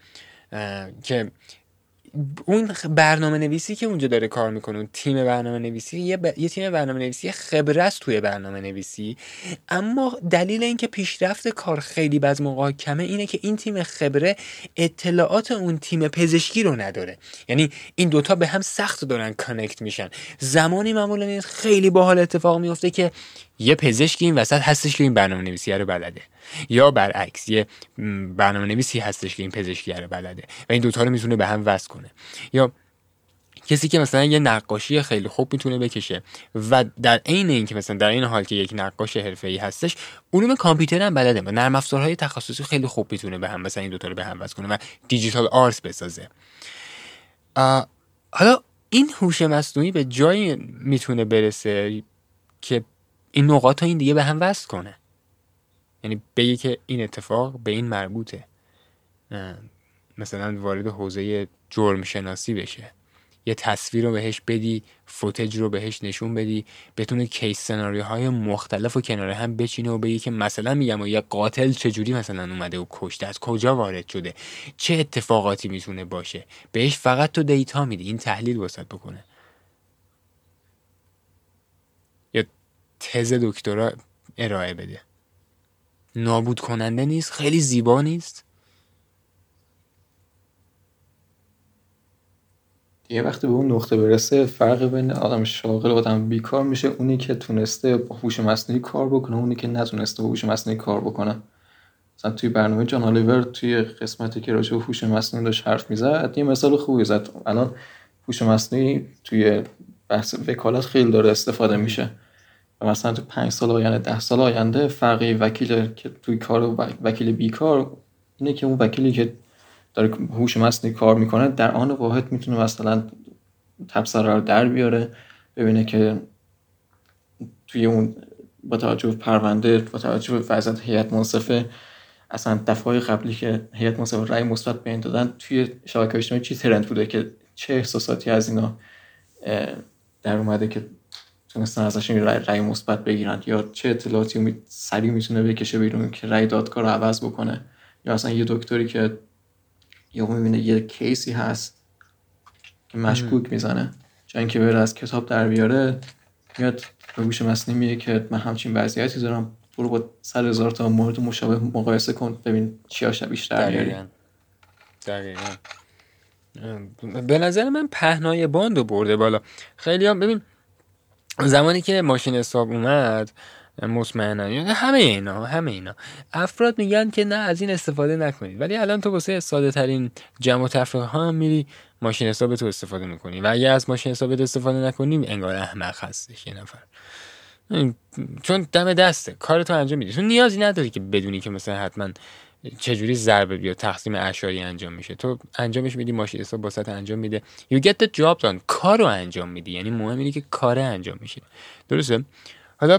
که اون برنامه نویسی که اونجا داره کار می‌کنه اون تیم برنامه نویسی یه, یه تیم برنامه نویسی خبره است توی برنامه نویسی اما دلیل اینکه پیشرفت کار خیلی بعض موقع کمه اینه که این تیم خبره اطلاعات اون تیم پزشکی رو نداره. یعنی این دوتا به هم سخت دارن کانکت میشن. زمانی معمولا خیلی باحال اتفاق میفته که یه پزشکی این وسط هستش که این برنامه نویسی رو بلده. یا برعکس یه برنامه نویسی هستش که این پزشکی رو بلده و این دوتا رو می‌تونه به هم وصل کنه. یا کسی که مثلا یه نقاشی خیلی خوب می‌تونه بکشه و در عین اینکه مثلا در این حال که یک نقاش حرفه‌ای هستش علوم کامپیوتر هم بلده. و نرم افزارهای تخصصی خیلی خوب می‌تونه به هم مثلا این دوتا رو به هم وصل کنه و دیجیتال آرت بسازه. حالا این هوش مصنوعی به جایی می‌تونه برسه که این نقاط این دیگه به هم وصل کنه. یعنی بگی که این اتفاق به این مربوطه. مثلا وارد حوزه جرم شناسی بشه. یه تصویر رو بهش بدی فوتج رو بهش نشون بدی بتونه کیس سناریوهای مختلف و کنار هم بچینه و بگی که مثلا میگم و یه قاتل چجوری مثلا اومده و کشته از کجا وارد شده؟ چه اتفاقاتی می‌تونه باشه؟ بهش فقط تو دیتا میدی این تحلیل واسط بکنه یا تز دکترا ارائه بده. نابود کننده نیست خیلی زیبا نیست. یه وقتی به اون نقطه برسه فرق بین آدم شاغل و آدم بیکار میشه. اونی که تونسته با هوش مصنوعی کار بکنه اونی که نتونسته با هوش مصنوعی کار بکنه. مثلا توی برنامه جان آلیور توی قسمتی که راجع به هوش مصنوعی داشت حرف می‌زد یه مثال خوبی زد. الان هوش مصنوعی توی بحث وکالت خیلی داره استفاده میشه. و مثلا تو پنج سال آینده ده سال آینده فرقی وکیل که توی کار و وکیل بیکار اینه که اون وکیلی که داره هوش مصنوعی کار می‌کنه در آن واحد می‌تونه مثلا تبصره رو در بیاره ببینه که توی اون با توجه به پرونده با توجه به وضعیت هیئت منصفه اصلا دفعه قبلی که هیئت منصفه رأی مثبت به این دادن توی شبکه اجتماعی چی ترند بوده که چه احساساتی از اینا در اومده که تونستن ازش رأی مثبت بگیرن. یا چه اطلاعاتی سریع می‌تونه بکشه بیرون که رأی دادگاه رو عوض بکنه. یا اصلا یه دکتری که یا می‌بینه یه کیسی هست که مشکوک می‌زنه. چون که بره از کتاب در بیاره میاد به گوش مسئله میگه که من همچین وضعیتی دارم. برو با سر هزار تا مورد مشابه مقایسه کن ببین چی هاش بیشتر میاری. دقیقا. به نظر من پهنای باند رو برده بالا. خیلی هم ببین زمانی که ماشین حساب اومد مطمئنا همه اینا همه اینا. افراد میگن که نه از این استفاده نکنید. ولی الان تو واسه ساده ترین جمع و تفریح ها هم میری ماشین حساب تو استفاده می‌کنی. و اگه از ماشین حساب استفاده نکنی انگار احمق هستش یه نفر. چون دم دسته. کارتو انجام میدی. تو نیازی نداری که بدونی که مثلا حتما چجوری ضربه بیا تقسیم اشاری انجام میشه؟ تو انجامش میدی ماشین حساب باست انجام میده. You get the job done. کار رو انجام میدی. یعنی مهم اینه که کار انجام میشه. درسته؟ حالا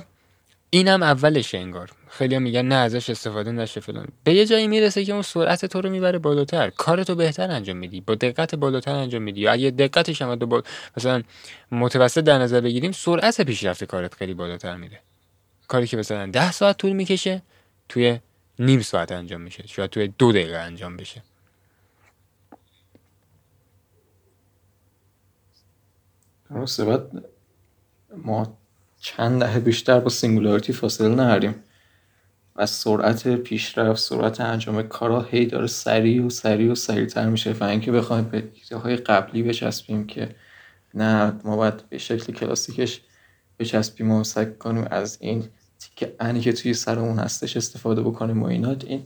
اینم اولش انگار. خیلی میگن نه ازش استفاده نشه فلان. به یه جایی می‌رسه که اون سرعت تو رو می‌بره بالاتر. کار تو بهتر انجام میدی. با دقت بالاتر انجام میدی. اگه دقتش هم با مثلا متوسط در نظر بگیریم سرعت پیشرفت کارت خیلی بالاتر میره. کاری که مثلا ده ساعت طول می‌کشه توی نیم ساعت انجام میشه. شاید توی دو دقیقه انجام بشه. درسته ما چند دهه بیشتر با singularity فاصله نداریم و سرعت پیشرفت سرعت انجام کارا هی داره سریع و سریع و سریعتر میشه. و اینکه بخوایم به های قبلی بچسبیم که نه ما باید به شکل کلاسیکش بچسبیم و سعی کنیم از این تیکه انی که توی سرمون هستش استفاده بکنیم و اینا این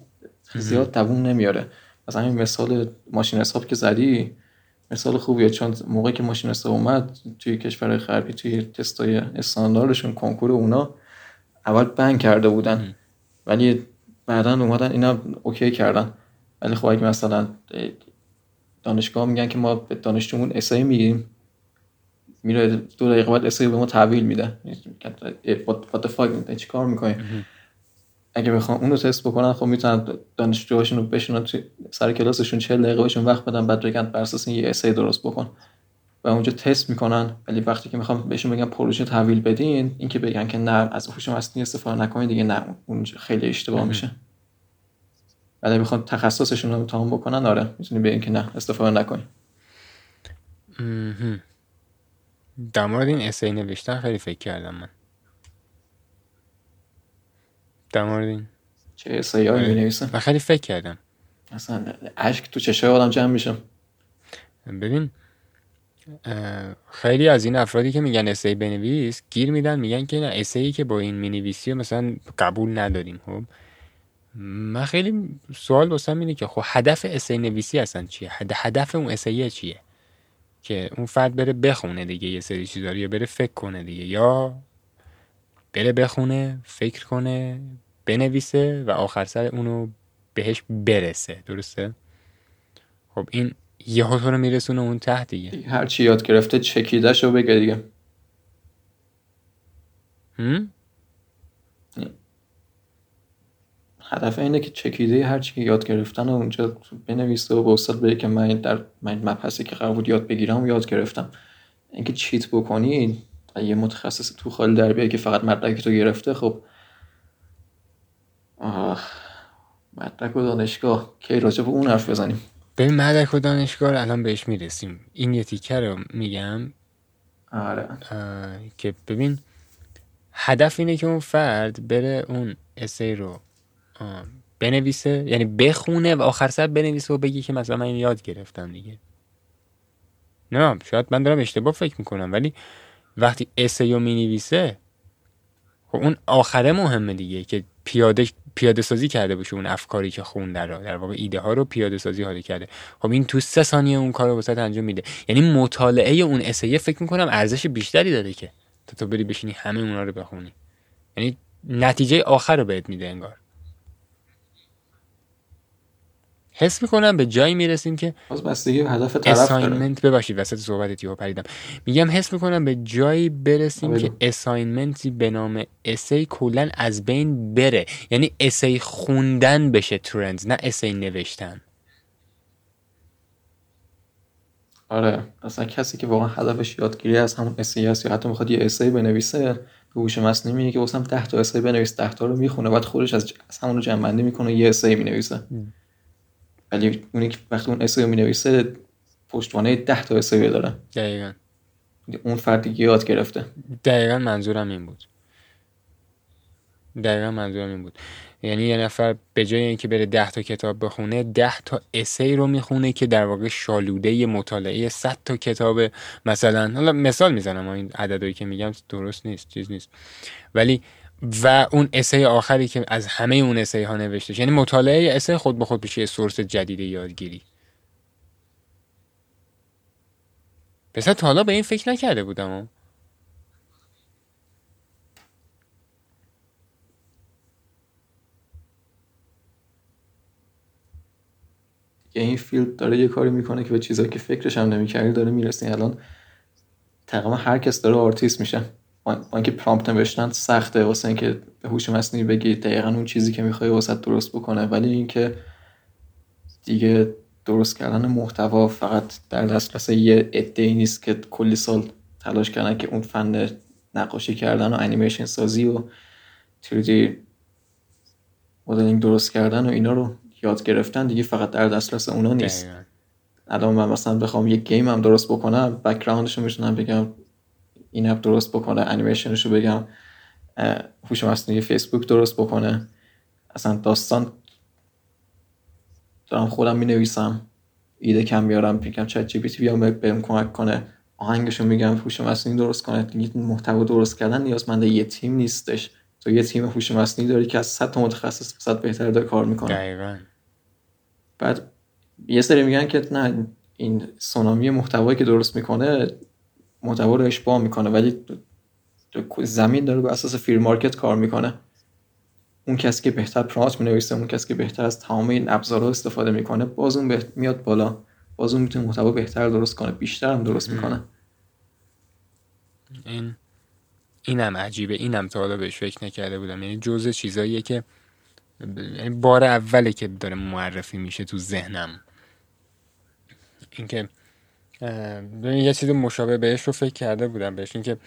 زیاد دووم نمیاره. مثلا این مثال ماشین حساب که زدی مثال خوبیه چون موقعی که ماشین حساب اومد توی کشور غربی توی تستای استانداردشون کنکور اونا اول بند کرده بودن. ولی بعدا اومدن اینا اوکی کردن. ولی خب اگه مثلا دانشگاه میگن که ما به دانشجومون اسای میگیم. میره دو دقیقه بعد اسای به ما تحویل میده. What the fuck چی کار می‌کنی؟ اگه بخوام اون رو تست بکنن خب می‌تونن دانشجوهاشون رو بشونن توی سر کلاسشون 40 دقیقه بهشون وقت بدن بعد بگن بر اساس یه اسای درست بکن. و اونجا تست می‌کنن ولی وقتی که می‌خوام بهشون بگم پروژه تحویل بدین اینکه بگن که نه از هوش مصنوعی استفاده نکنید دیگه نه اونجا خیلی اشتباه میشه. ولی می‌خوان تخصصشون رو امتحان بکنن آره می‌تونی بگین که نه استفاده نکنی در مورد این اسای نوشتن خیلی فکر کردم من. در مورد این چه اسایی هایی می و خیلی فکر کردم. اصلا عشق تو چشه آدم جمع میشم ببین خیلی از این افرادی که میگن اسی بنویس گیر میدن میگن که نه اسی که با این می‌نویسی مثلا قبول نداریم خب؟ من خیلی سوال واسم اینه که خب هدف اسی نویسی اصلا چیه؟ هدف اون اسی چیه؟ که اون فرد بره بخونه دیگه یه سری چیزا یا بره فکر کنه دیگه یا بره بخونه فکر کنه بنویسه و آخر سر اونو بهش برسه درسته؟ خب این یه تو رو میرسونه اون ته دیگه. هر چی یاد گرفته چکیده شو بگه دیگه. هم؟ هدف اینه که چکیده هر چی یاد گرفتن اونجا بنویسه و به استاد بگه که من در من مبحثی که قرار بود یاد بگیرم و یاد گرفتم. اینکه چیت بکنی یه متخصص تو خالی در بیای که فقط مدرک تو گرفته خب. آه مدرک و دانشگاه. کی راجع به اون حرف بزنیم؟ ببین مدرک و دانشگاه الان بهش می‌رسیم. این یه تیکه رو میگم. آره. که ببین هدف اینه که اون فرد بره اون اسی رو بنویسه یعنی بخونه و آخر سر بنویسه و بگی که مثلا من یاد گرفتم دیگه. نه شاید من دارم اشتباه فکر می‌کنم ولی وقتی اسی رو می‌نویسه خب اون آخره مهمه دیگه که پیاده پیاده سازی کرده باشه اون افکاری که خونده رو در واقع ایده ها رو پیاده سازی حالی کرده. خب این تو سه ثانیه اون کار رو وسط انجام میده. یعنی مطالعه اون اسیه فکر می‌کنم ارزش بیشتری داره که تا تو بری بشینی همه اونا رو بخونی. یعنی نتیجه آخر رو بهت میده انگار. حس می‌کنم به جایی می‌رسیم که باز بستگی هدف طرف اساینمنت ببخشید وسط صحبتت یهو پریدم. میگم حس می‌کنم به جایی برسیم که اساینمنتی به نام اسی کلا از بین بره. یعنی اسی خوندن بشه ترند نه اسی نوشتن. آره. اصلا کسی که واقعا هدفش یادگیری از همون اسی است یا حتی می‌خواد یه اسی بنویسه به هوش مصنوعی میگه که واسم 10 تا اسی بنویس 10 تا رو می‌خونه بعد خودش از, از همون رو جمع بندی می‌کنه یه اسی می‌نویسه. ولی اونی که وقتی اون اسی رو می‌نویسه پشتوانه 10 تا اسی داره. دقیقا. اون فردی که یاد گرفته. دقیقا منظورم این بود. دقیقا منظورم این بود. یعنی یه نفر به جای اینکه بره ده تا کتاب بخونه ده تا اسی رو می‌خونه که در واقع شالوده مطالعه 100 تا کتاب مثلا حالا مثال می‌زنم این عددهایی که میگم درست نیست چیز نیست. ولی و اون اسی آخری که از همه اون اسی ها نوشته یعنی مطالعه اسی خود به خود بشه سورس جدید یادگیری. پس تا حالا به این فکر نکرده بودم. این field داره یه کاری می‌کنه که به چیزایی که فکرش هم نمی‌کردی داره می‌رسه. الان تقریبا هر کس داره آرتیست میشه. با اینکه prompt نوشتن سخته. واسه اینکه به هوش مصنوعی بگی دقیقا اون چیزی که می‌خوای واسه درست بکنه. ولی اینکه دیگه درست کردن محتوا فقط در دسترس یه عده نیست که کلی سال تلاش کردن که اون فن نقاشی کردن و انیمیشن سازی و 3D مدلینگ درست کردن و اینا رو یاد گرفتن دیگه فقط در دسترس اونا نیست. الان من مثلا بخوام یه game هم درست بکنم background ش رو می‌تونم بگم این app درست بکنه انیمیشنش رو بگم هوش مصنوعی فیسبوک درست بکنه. اصلا داستان دارم خودم می نویسم ایده کم میارم میگم چت جی پی تی بیام بهم کمک کنه. آهنگشو میگم هوش مصنوعی درست کنه. دیگه محتوا درست کردن نیازمند یه تیم نیستش. تو یه تیم هوش مصنوعی داری که از 100 تا متخصص صد بهتر داره کار می‌کنه. دقیقاً. بعد یه سری میگن که نه این سونامی محتوایی که درست می‌کنه محتوا رو اشباه می‌کنه ولی زمین داره به اساس فیر مارکت کار می‌کنه. اون کسی که بهتر پرامپت می‌نویسه اون کسی که بهتر از تمام این ابزارها استفاده می‌کنه باز اون میاد بالا. باز اون می‌تونه محتوا بهتر درست کنه بیشتر هم درست می‌کنه. این اینم عجیبه. اینم تا حالا بهش فکر نکرده بودم. یعنی جزء چیزاییه که یعنی بار اوله که داره معرفی میشه تو ذهنم. اینکه یه چیز مشابه بهش رو فکر کرده بودم بهش. اینکه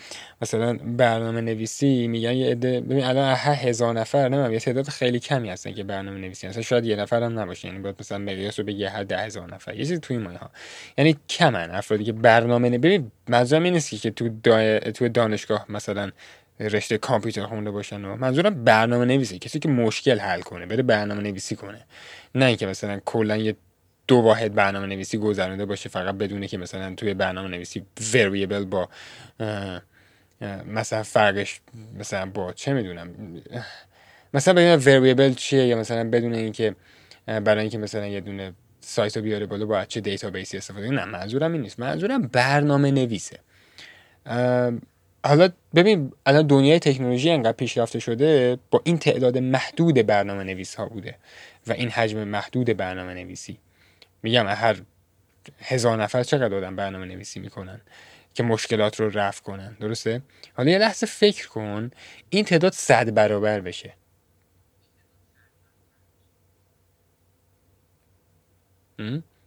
مثلا برنامه نویسی میگن یه عده ببین الان هزار نفر نمیم یه تعداد خیلی کمی هستن که برنامه نویسی مثلا شاید یه نفر هم نباشه. یعنی باید مثلا مقیاس رو بگه هر ده هزار نفر. یه چیز توی مایه ها یعنی کمن افرادی که برنامه ببین منظورم این نیست که تو تو دانشگاه مثلا رشته کامپیوتر خونده باشن و منظورم برنامه نویسی کسی که مشکل حل کنه بره برنامه نویسی کنه. نه اینکه مثلا کلا یه دو واحد برنامه نویسی گذرونده باشه فقط بدونه که مثلا توی برنامه نویسی وریبل با مثلا فرقش مثلا با چه می‌دونم مثلا بدون وریبل چیه یا مثلا بدون اینکه برای اینکه مثلا یه دونه سایت رو بیاره بالا با چه دیتابیسی استفاده نه منظورم این نیست. منظورم برنامه نویسه حالا ببین الان دنیای تکنولوژی انقدر پیشرفته شده با این تعداد محدود برنامه نویس ها بوده و این حجم محدود برنامه نویسی میگم هر هزار نفر چقدر آدم برنامه نویسی می‌کنن که مشکلات رو رفع کنن درسته؟ حالا یه لحظه فکر کن این تعداد صد برابر بشه.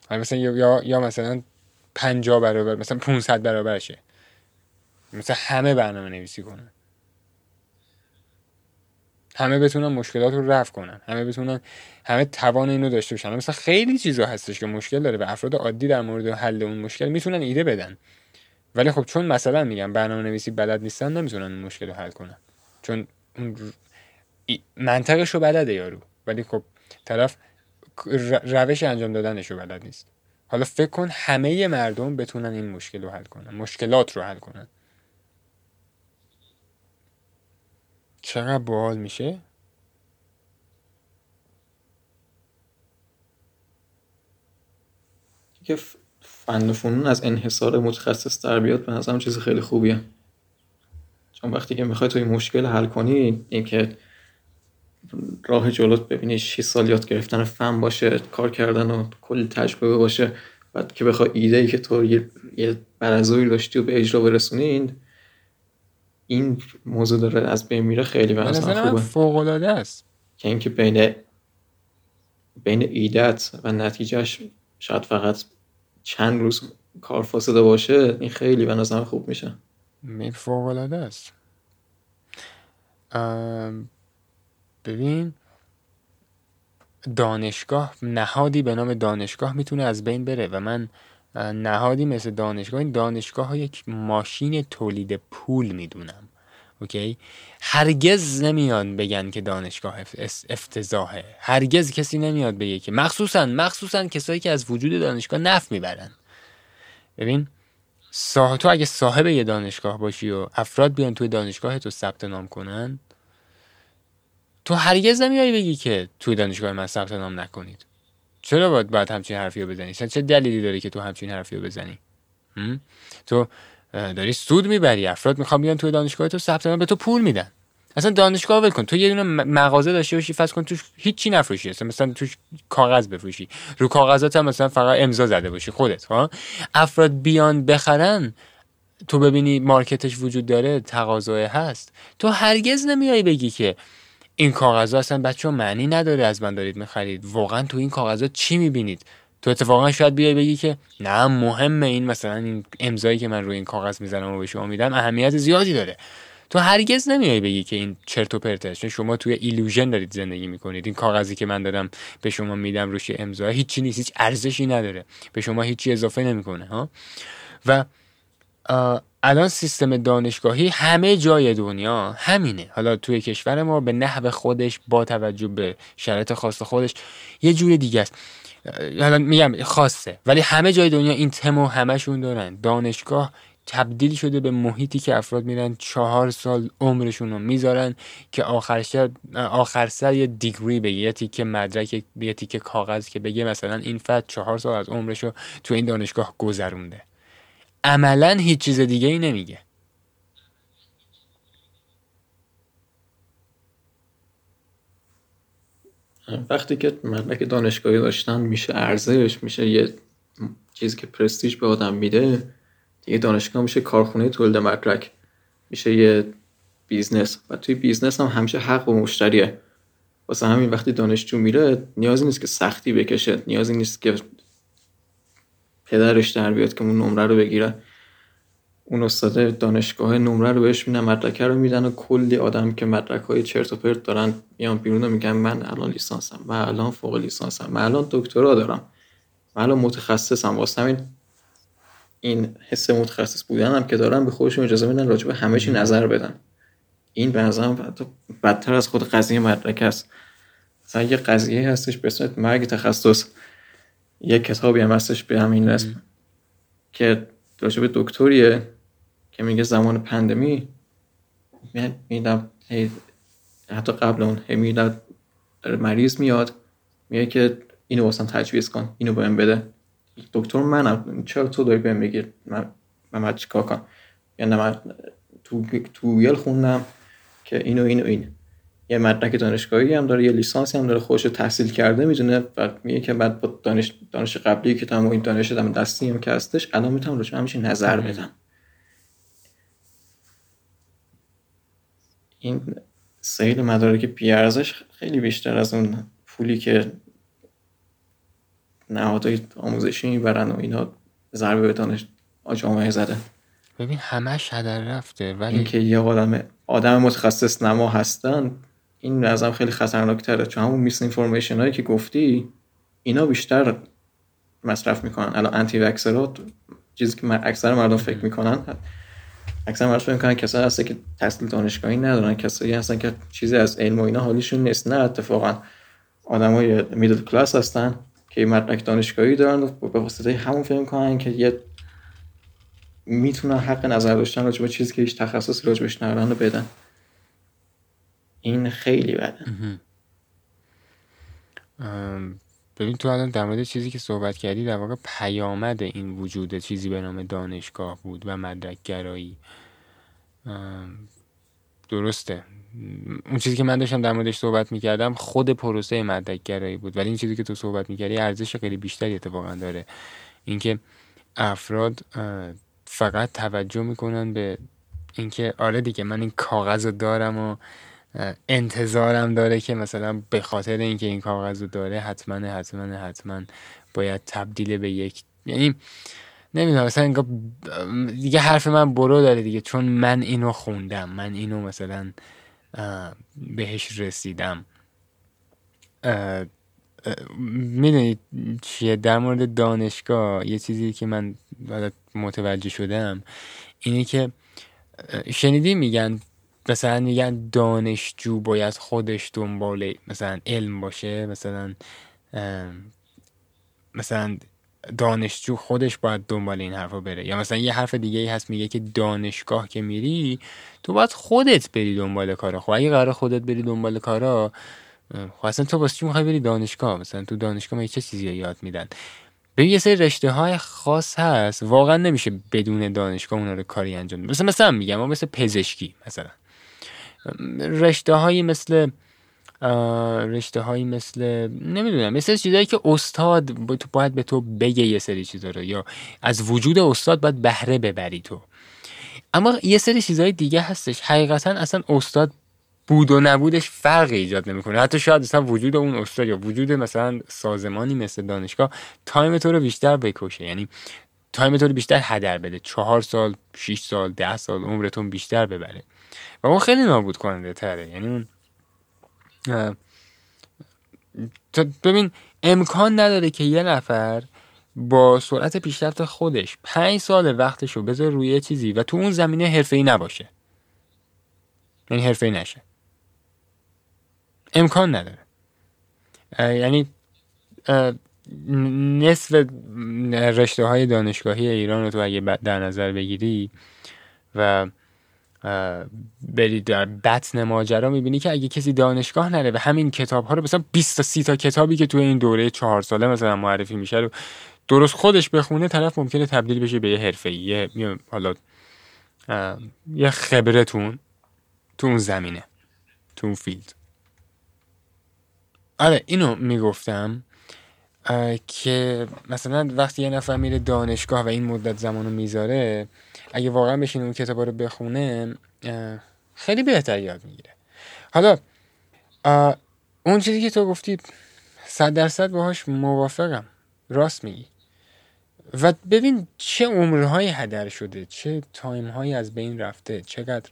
حالا مثلا یا یا مثلا 50 برابر مثلا 500 برابر شه مثلا همه برنامه نویسی کنن. همه بتونن مشکلات رو رفع کنن. همه بتونن همه توان اینو داشته باشن. مثلا خیلی چیزا هستش که مشکل داره و افراد عادی در مورد حل اون مشکل می‌تونن ایده بدن. ولی خب چون مثلا میگم برنامه نویسی بلد نیستن نمی‌تونن اون مشکل رو حل کنن. چون منطقش رو بلده یارو. ولی خب طرف روش انجام دادنش رو بلد نیست. حالا فکر کن همه مردم بتونن این مشکل رو حل کنن مشکلات رو حل کنن. چقدر باحال میشه؟ که فن و فنون از انحصار متخصص در بیاد به نظرم چیز خیلی خوبیه. چون وقتی که می‌خوای توی مشکل حل کنی اینکه راه جلوت ببینی 6 سال یاد گرفتن فن باشه کار کردن و کلی تجربه باشه بعد که بخوای ایده ای که تو یه, یه داشتی و به اجرا برسونی این موضوع داره از بین میره خیلی به خوبه. فوق العاده است. که اینکه بین بین ایدت و نتیجهش شاید فقط چند روز کار فاسده باشه این خیلی به نظر خوب میشه. فوق العاده است. ببین دانشگاه نهادی به نام دانشگاه می‌تونه از بین بره و من نهادی مثل دانشگاه. این دانشگاه ها یک ماشین تولید پول می‌دونم. اوکی؟ هرگز نمیاد بگن که دانشگاه افتضاحه. هرگز کسی نمیاد بگه که مخصوصا مخصوصا کسایی که از وجود دانشگاه نف می‌برن. ببین صاحب تو اگه صاحب یه دانشگاه باشی و افراد بیان توی دانشگاه تو ثبت نام کنن تو هرگز نمیای بگی که توی دانشگاه من ثبت نام نکنید. چرا باید باید همچین حرفی رو بزنی؟ چه دلیلی داری که تو همچین حرفی رو بزنی؟ تو داری سود می‌بری افراد می‌خوان بیان توی دانشگاه تو ثبت به تو پول میدن. اصلا دانشگاه ول کن. تو یه دونه مغازه داشته باشی فرض کن توش هیچی نفروشی. اصلا مثلا توش کاغذ بفروشی. رو کاغذات هم مثلا فقط امضا زده باشی خودت ها؟ افراد بیان بخرن تو ببینی مارکتش وجود داره تقاضای هست. تو هرگز نمیای بگی که این کاغذ اصلا بچه معنی نداره از من دارید می‌خرید. واقعا تو این کاغذ چی می‌بینید؟ تو اتفاقا شاید بیای بگی که نه مهمه این مثلا این امضایی که من روی این کاغذ می‌زنم و به شما میدم اهمیت زیادی داره. تو هرگز نمیای بگی که این چرت و پرته شما توی ایلوژن دارید زندگی می‌کنید. این کاغذی که من دارم به شما میدم روش امضا. هیچی نیست هیچ ارزشی نداره. به شما هیچی اضافه نمی‌کنه ها؟ و الان سیستم دانشگاهی همه جای دنیا همینه. حالا توی کشور ما به نحو خودش با توجه به شرایط خاص خودش یه جور دیگه است. حالا میگم خاصه ولی همه جای دنیا این تمو همشون دارن. دانشگاه تبدیل شده به محیطی که افراد میرن چهار سال عمرشون رو می‌ذارن که آخر آخر سر یه دیگری بگه یه تیکه مدرک یه تیکه کاغذ که بگه مثلا این فرد چهار سال از عمرش رو تو این دانشگاه گذرونده. عملا هیچ چیز دیگه ای نمیگه. وقتی که مدرک دانشگاهی داشتن میشه ارزش میشه یه چیزی که پرستیج به آدم میده دیگه دانشگاه میشه کارخونه تولید مدرک میشه یه business. و توی business هم همیشه حق با مشتریه. واسه همین وقتی دانشجو میره نیازی نیست که سختی بکشه نیازی نیست که پدرش در بیاد که اون نمره رو بگیره. اون استاد دانشگاه نمره رو بهش میدن مدرکه رو میدن و کلی آدم که مدرک های چرت و پرت دارن میان بیرون و میگن من الان لیسانسم من الان فوق لیسانسم من الان دکترا دارم. من الان متخصصم. واسه همین این حس متخصص بودن هم که دارن به خودشون اجازه میدن راجع به همه چی نظر بدن. این به نظرم بدتر از خود قضیه مدرک است. مثلا یه قضیه هستش به اسم مرگ تخصص. یه کتابی هم هستش به همین اسم که راجع به دکتریه که میگه زمان پندمی میدم حتی قبل اون میدم مریض میاد میگه که اینو واسم تجویز کن اینو بهم بده. دکتر منم چرا تو داری بهم میگی؟ من من چیکار کنم؟ یعنی من تو تو خوندم که اینو اینو این یه مدرک دانشگاهی هم داره یه لیسانسی هم داره خودش تحصیل کرده می‌دونه و میگه که بعد با دانش دانش قبلی که تمام این دانش دم دستی هم که هستش الان می‌تونم روش همیشه نظر بدم. این سیل مدارک بیارزش خیلی بیشتر از اون پولی که نهادهای آموزشی می‌برن و اینا ضربه به دانش جامعه زده ببین همش هدر رفته ولی اینکه یه آدم آدم متخصص نما هستن این نظرم خیلی خطرناک تره چون همون میس اینفورمیشن هایی که گفتی اینا بیشتر مصرف می‌کنن. الان انتی وکسرات چیزی که اکثر مردم فکر می‌کنن اکثر مردم فکر می‌کنن کسایی هستن که تحصیل دانشگاهی ندارن کسایی هستن که چیزی از علم و اینا حالیشون نیست. نه اتفاقا آدمای میدل کلاس هستن که مدرک دانشگاهی دارن و به واسطه همون فکر می‌کنن که یه می‌تونن حق نظر داشتن راجع به چیزی که هیچ تخصصی راجبش ندارن رو بدن. این خیلی بده. ببین تو الان در مورد چیزی که صحبت کردی در واقع پیامد این وجود چیزی به نام دانشگاه بود و مدرک گرایی درسته. اون چیزی که من داشتم در موردش صحبت می‌کردم خود پروسه مدرک گرایی بود. ولی این چیزی که تو صحبت می‌کردی ارزش خیلی بیشتری اتفاقا داره. اینکه افراد فقط توجه می‌کنن به اینکه آره دیگه من این کاغذ دارم و انتظارم داره که مثلا به خاطر اینکه این کاغذ رو داره حتما حتما حتما باید تبدیل به یک یعنی نمی‌دونم مثلا دیگه حرف من برو داره دیگه چون من اینو خوندم من اینو مثلا بهش رسیدم. می‌دونید چیه؟ در مورد دانشگاه یه چیزی که من متوجه شدم اینه که شنیدی میگن مثلا میگن دانشجو باید خودش دنبال مثلا علم باشه مثلا مثلا دانشجو خودش باید دنبال این حرفا بره. یا مثلا یه حرف دیگه ای هست میگه که دانشگاه که میری تو باید خودت بری دنبال کارا. خب اگه قرار خودت بری دنبال کارا خب اصلا تو واسه چی می‌خوای بری دانشگاه؟ مثلا تو دانشگاه چه چیزی یاد میدن؟ به یه سری رشته های خاص هست واقعا نمیشه بدون دانشگاه اونا رو کاری انجام مثلا مثلا میگم مثل پزشکی مثلا. رشته هایی مثل رشته هایی مثل نمی‌دونم مثل چیزایی که استاد باید به تو بگه یه سری چیزا رو یا از وجود استاد باید بهره ببری تو. اما یه سری چیزهای دیگه هستش. حقیقتا اصلا استاد بود و نبودش فرق ایجاد نمی‌کنه. حتی شاید اصلا وجود اون استاد یا وجود مثلا سازمانی مثل دانشگاه time تو رو بیشتر بکشه. یعنی time تو رو بیشتر هدر بده. چهار سال شیش سال ده سال عمرتون بیشتر ببره. و اون خیلی نابود کننده تره. یعنی اون ببین امکان نداره که یه نفر با سرعت پیشرفت خودش پنج سال وقتش رو بذار روی چیزی و تو اون زمینه حرفه‌ای نباشه. یعنی حرفه‌ای نشه. امکان نداره. یعنی نصف رشته های دانشگاهی ایران رو تو اگه در نظر بگیری و بری در بطن ماجرا می‌بینی که اگه کسی دانشگاه نره و همین کتاب ها رو مثلا 20 تا 30 تا کتابی که تو این دوره چهار ساله مثلا معرفی میشه رو درست خودش بخونه طرف ممکنه تبدیل بشه به یه حرفه یه حالا یه خبرتون تو اون زمینه تو اون فیلد. آره اینو می‌گفتم. که مثلا وقتی یه نفر میره دانشگاه و این مدت زمانو می‌ذاره اگه واقعا بشینه اون کتابا رو بخونه خیلی بهتر یاد می‌گیره. حالا اون چیزی که تو گفتی صد درصد باهاش موافقم. راست میگی. و ببین چه عمرهایی هدر شده چه تایمهایی از بین رفته چقدر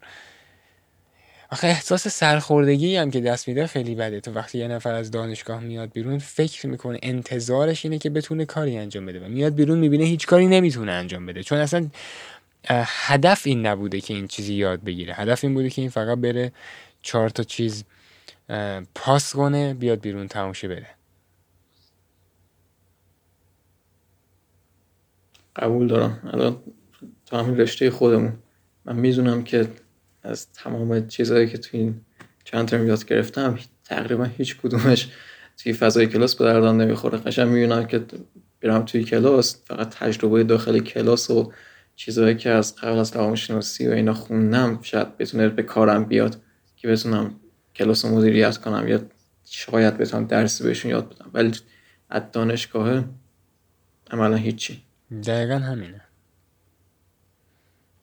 آخه احساس سرخوردگی هم که دست میده خیلی بده. تو وقتی یه نفر از دانشگاه میاد بیرون فکر می‌کنه انتظارش اینه که بتونه کاری انجام بده و میاد بیرون می‌بینه هیچ کاری نمی‌تونه انجام بده. چون اصلا هدف این نبوده که این چیزی یاد بگیره. هدف این بوده که این فقط بره چهار تا چیز پاس کنه بیاد بیرون تماشه بره. قبول دارم. الان تو همین رشته خودمون. من می‌دونم که از تمام چیزهایی که تو این چند ترم یاد گرفتم تقریبا هیچ کدومش توی فضای کلاس به دردان نمی‌خوره. قشنگ می‌بینم که برم توی کلاس فقط تجربه داخل کلاس و چیزهایی که از قبل از روانشناسی و اینا خوندم شاید بتونه به کارم بیاد که بتونم کلاس مدیریت کنم یا شاید بتونم درس بهشون یاد بدم. ولی از دانشگاه عملا هیچی. دقیقا همینه.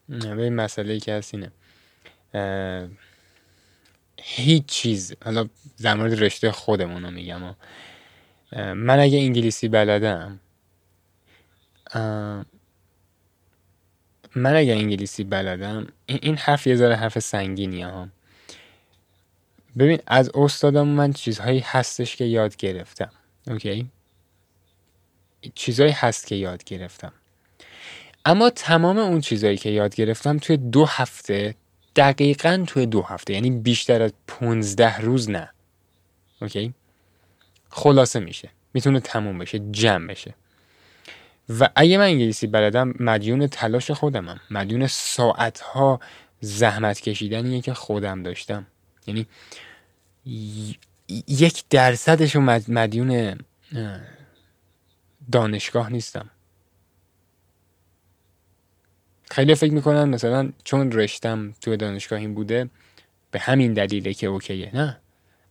به مسئله که هست اینه. هیچ چیز. حالا در مورد رشته خودمون رو میگم. من اگه انگلیسی بلدم من اگه انگلیسی بلدم این حرف یه ذره حرف سنگینیه ها. ببین از استادم من چیزهایی هستش که یاد گرفتم. اوکی؟ چیزهایی هست که یاد گرفتم. اما تمام اون چیزهایی که یاد گرفتم توی دو هفته دقیقا توی دو هفته یعنی بیشتر از 15 روز نه. اوکی؟ خلاصه میشه. می‌تونه تموم بشه جمع بشه. و اگه من انگلیسی بلدم مدیون تلاش خودمم. مدیون ساعتها زحمت کشیدنیه که خودم داشتم. یعنی یک درصدش رو مدیون دانشگاه نیستم. خیلی فکر می‌کنن مثلا چون رشتم توی دانشگاه این بوده به همین دلیله که اوکیه نه؟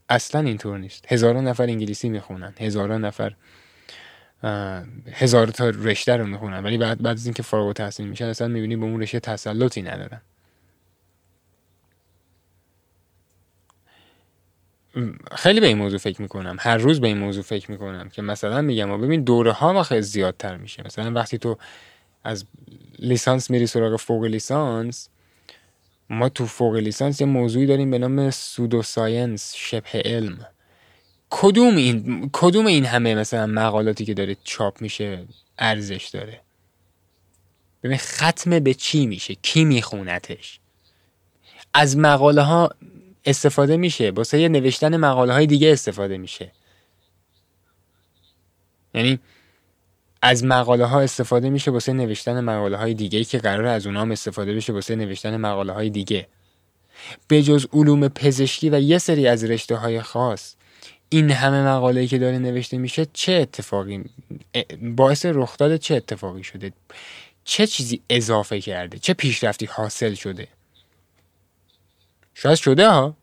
اصلا اینطور نیست. هزاران نفر انگلیسی می‌خونن هزاران نفر هزار تا رشته رو می‌خونن. ولی بعد بعد از اینکه فارغ التحصیل میشن اصلا می‌بینی به اون رشته تسلطی ندارن. خیلی به این موضوع فکر می‌کنم. هر روز به این موضوع فکر می‌کنم که مثلا میگم و ببین دوره ها ما خیلی زیادتر میشه. مثلا وقتی تو از لیسانس میری سراغ فوق لیسانس ما تو فوق لیسانس یه موضوعی داریم به نام سودو ساینس شبه علم. کدوم این کدوم این همه مثلا مقالاتی که داره چاپ میشه ارزش داره؟ ببین ختم به چی میشه؟ کی میخونتش؟ از مقاله ها استفاده میشه. واسه نوشتن مقاله های دیگه استفاده میشه. یعنی از مقاله ها استفاده میشه واسه نوشتن مقاله های دیگه که قرار از اونها استفاده بشه واسه نوشتن مقاله های دیگه. به جز علوم پزشکی و یه سری از رشته های خاص این همه مقاله که داره نوشته میشه چه اتفاقی باعث رخ چه اتفاقی شده؟ چه چیزی اضافه کرده؟ چه پیشرفتی حاصل شده؟ شاید شده ها.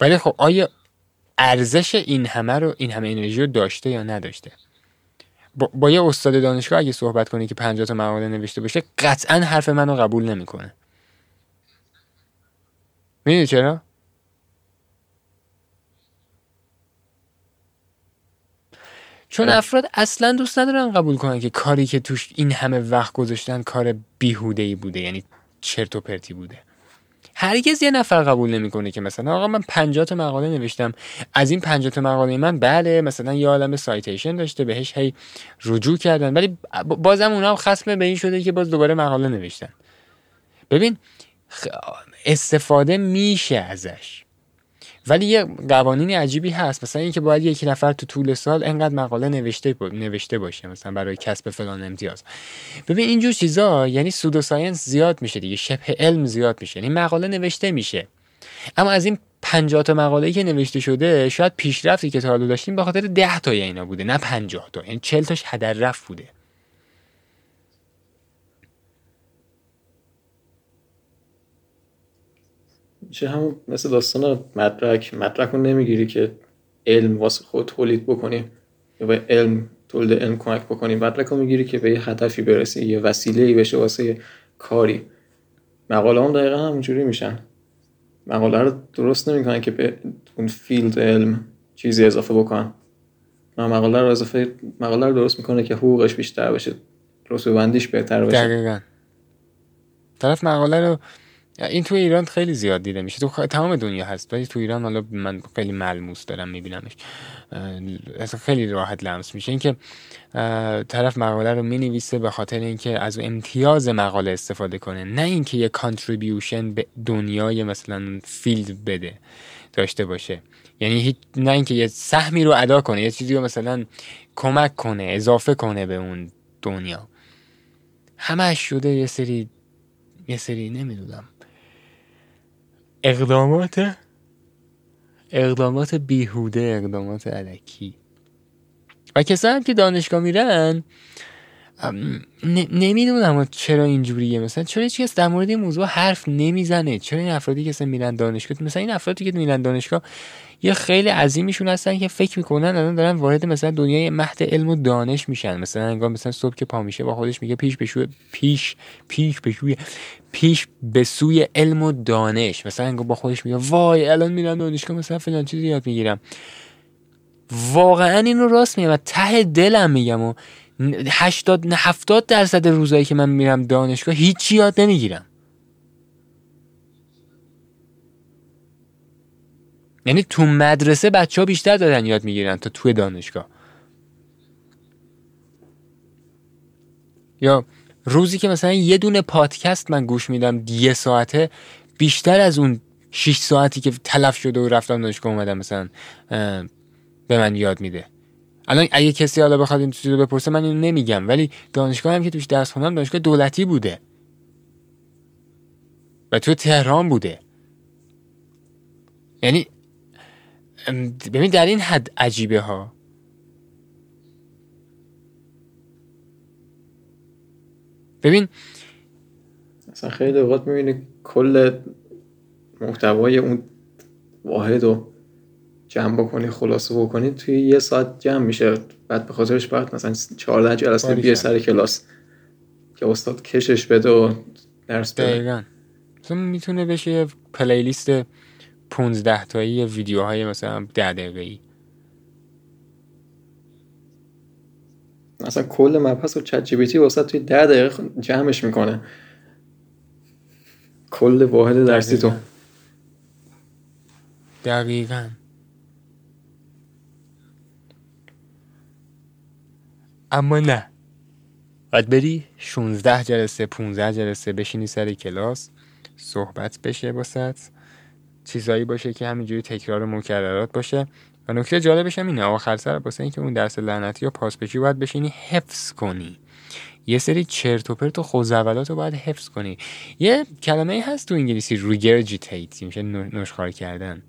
ولی خب آیا ارزش این همه رو این همه انرژی رو داشته یا نداشته؟ با, با یه استاد دانشگاه اگه صحبت کنی که 50 تا مقاله نوشته باشه قطعا حرف منو قبول نمی‌کنه. می‌دونی چرا؟ چون افراد اصلا دوست ندارن قبول کنن که کاری که توش این همه وقت گذاشتن کار بیهوده ای بوده یعنی چرت و پرتی بوده. هرگز یه نفر قبول نمی‌کنه که مثلا آقا من 50 تا مقاله نوشتم. از این 50 تا مقاله من بله مثلا یه عالم سایتیشن داشته بهش هی رجوع کردن. ولی بازم اونا هم خصم به این شده که باز دوباره مقاله نوشتن. ببین استفاده میشه ازش. ولی یه قوانین عجیبی هست. مثلا اینکه باید یک نفر تو طول سال انقدر مقاله نوشته نوشته باشه مثلا برای کسب فلان امتیاز. ببین اینجور چیزا یعنی سودو ساینس زیاد میشه دیگه شبه علم زیاد میشه یعنی مقاله نوشته میشه. اما از این 50 تا مقاله که نوشته شده شاید پیشرفتی که تا داشتیم به خاطر 10 تا اینا بوده نه 50 تا یعنی 40 تاش هدر رفت بوده. میشه همون مثل داستان مدرک. مدرک رو نمی‌گیری که علم واسه خود تولید بکنی یا به علم تولید علم کمک بکنی. مدرک رو می‌گیری که به یه هدفی برسی یه وسیله ای بشه واسه کاری. مقاله هم دقیقا همونجوری میشن. مقاله رو درست نمی‌کنن که به اون فیلد علم چیزی اضافه بکن مقاله رو اضافه مقاله رو درست می‌کنه که حقوقش بیشتر بشه رسوبندیش بندیش بهتر بشه دقیقا. طرف مقاله رو این تو ایران خیلی زیاد دیده میشه. تو تمام دنیا هست ولی تو ایران حالا من خیلی ملموس دارم میبینمش. اصلا خیلی راحت لمس میشه. اینکه طرف مقاله رو می‌نویسه به خاطر اینکه از امتیاز مقاله استفاده کنه نه اینکه یه contribution به دنیای مثلا field بده داشته باشه. یعنی نه اینکه یه سهمی رو ادا کنه یه چیزی رو مثلا کمک کنه اضافه کنه به اون دنیا. همش شده یه سری یه سری نمی‌دونم. اقدامات اقدامات بیهوده اقدامات علکی. و کسایی هم که دانشگاه میرن نمی‌دونم چرا اینجوریه. مثلا چرا هیچ کس در مورد این موضوع حرف نمی‌زنه؟ چرا این افرادی که میرن دانشگاه؟ مثلا این افرادی که میرن دانشگاه یه خیلی عظیمیشون هستن که فکر می‌کنن الان دارن وارد مثلا دنیای مهد علم و دانش میشن. مثلا انگار مثلا صبح که پا میشه با خودش میگه پیش بشوی پیش پیش بشوی پیش به سوی علم و دانش. مثلا انگار با خودش میگه وای الان میرم دانشگاه مثلا فلان چیزی یاد می‌گیرم. واقعا اینو راست میگم و ته دلم میگم و 80 70 درصد روزایی که من میرم دانشگاه هیچی یاد نمی‌گیرم. یعنی تو مدرسه بچه ها بیشتر دارن یاد می‌گیرن تا توی دانشگاه. یا روزی که مثلا یه دونه پادکست من گوش میدم یه ساعته بیشتر از اون 6 ساعتی که تلف شده و رفتم دانشگاه اومدم مثلا به من یاد میده. الان اگه کسی حالا بخواد این چیزو بپرسه من اینو نمیگم ولی دانشگاه هم که توش درس خوندم دانشگاه دولتی بوده. و تو تهران بوده. یعنی ببین در این حد عجیبه ها. ببین اصلا خیلی اوقات می‌بینی کل محتوای اون واحد رو جمع بکنی خلاصه بکنی توی یه ساعت جمع میشه. بعد به خاطرش بعد مثلا 14 جلسه بیه سر کلاس که استاد کشش بده و درس بده. دقیقا. می‌تونه بشه پلیلیست 15 تایی ویدیوهای مثلا 10 دقیقه ای اصلا کل مبحث رو چت جی پی تی واسه توی ده دقیقه جمعش می‌کنه. کل واحد درسی تو. دقیقا. اما نه. باید بری 16 جلسه 15 جلسه بشینی سر کلاس صحبت بشه باست چیزایی باشه که همینجوری تکرار مکررات باشه. و نکته جالبش هم اینه آخر سر واسه اینکه اون درس لعنتی یا پاس بشی باید بشینی حفظ کنی. یه سری چرت و پرت و خزعبلات رو باید حفظ کنی. یه کلمه هست تو انگلیسی regurgitate میشه نشخوار کردن.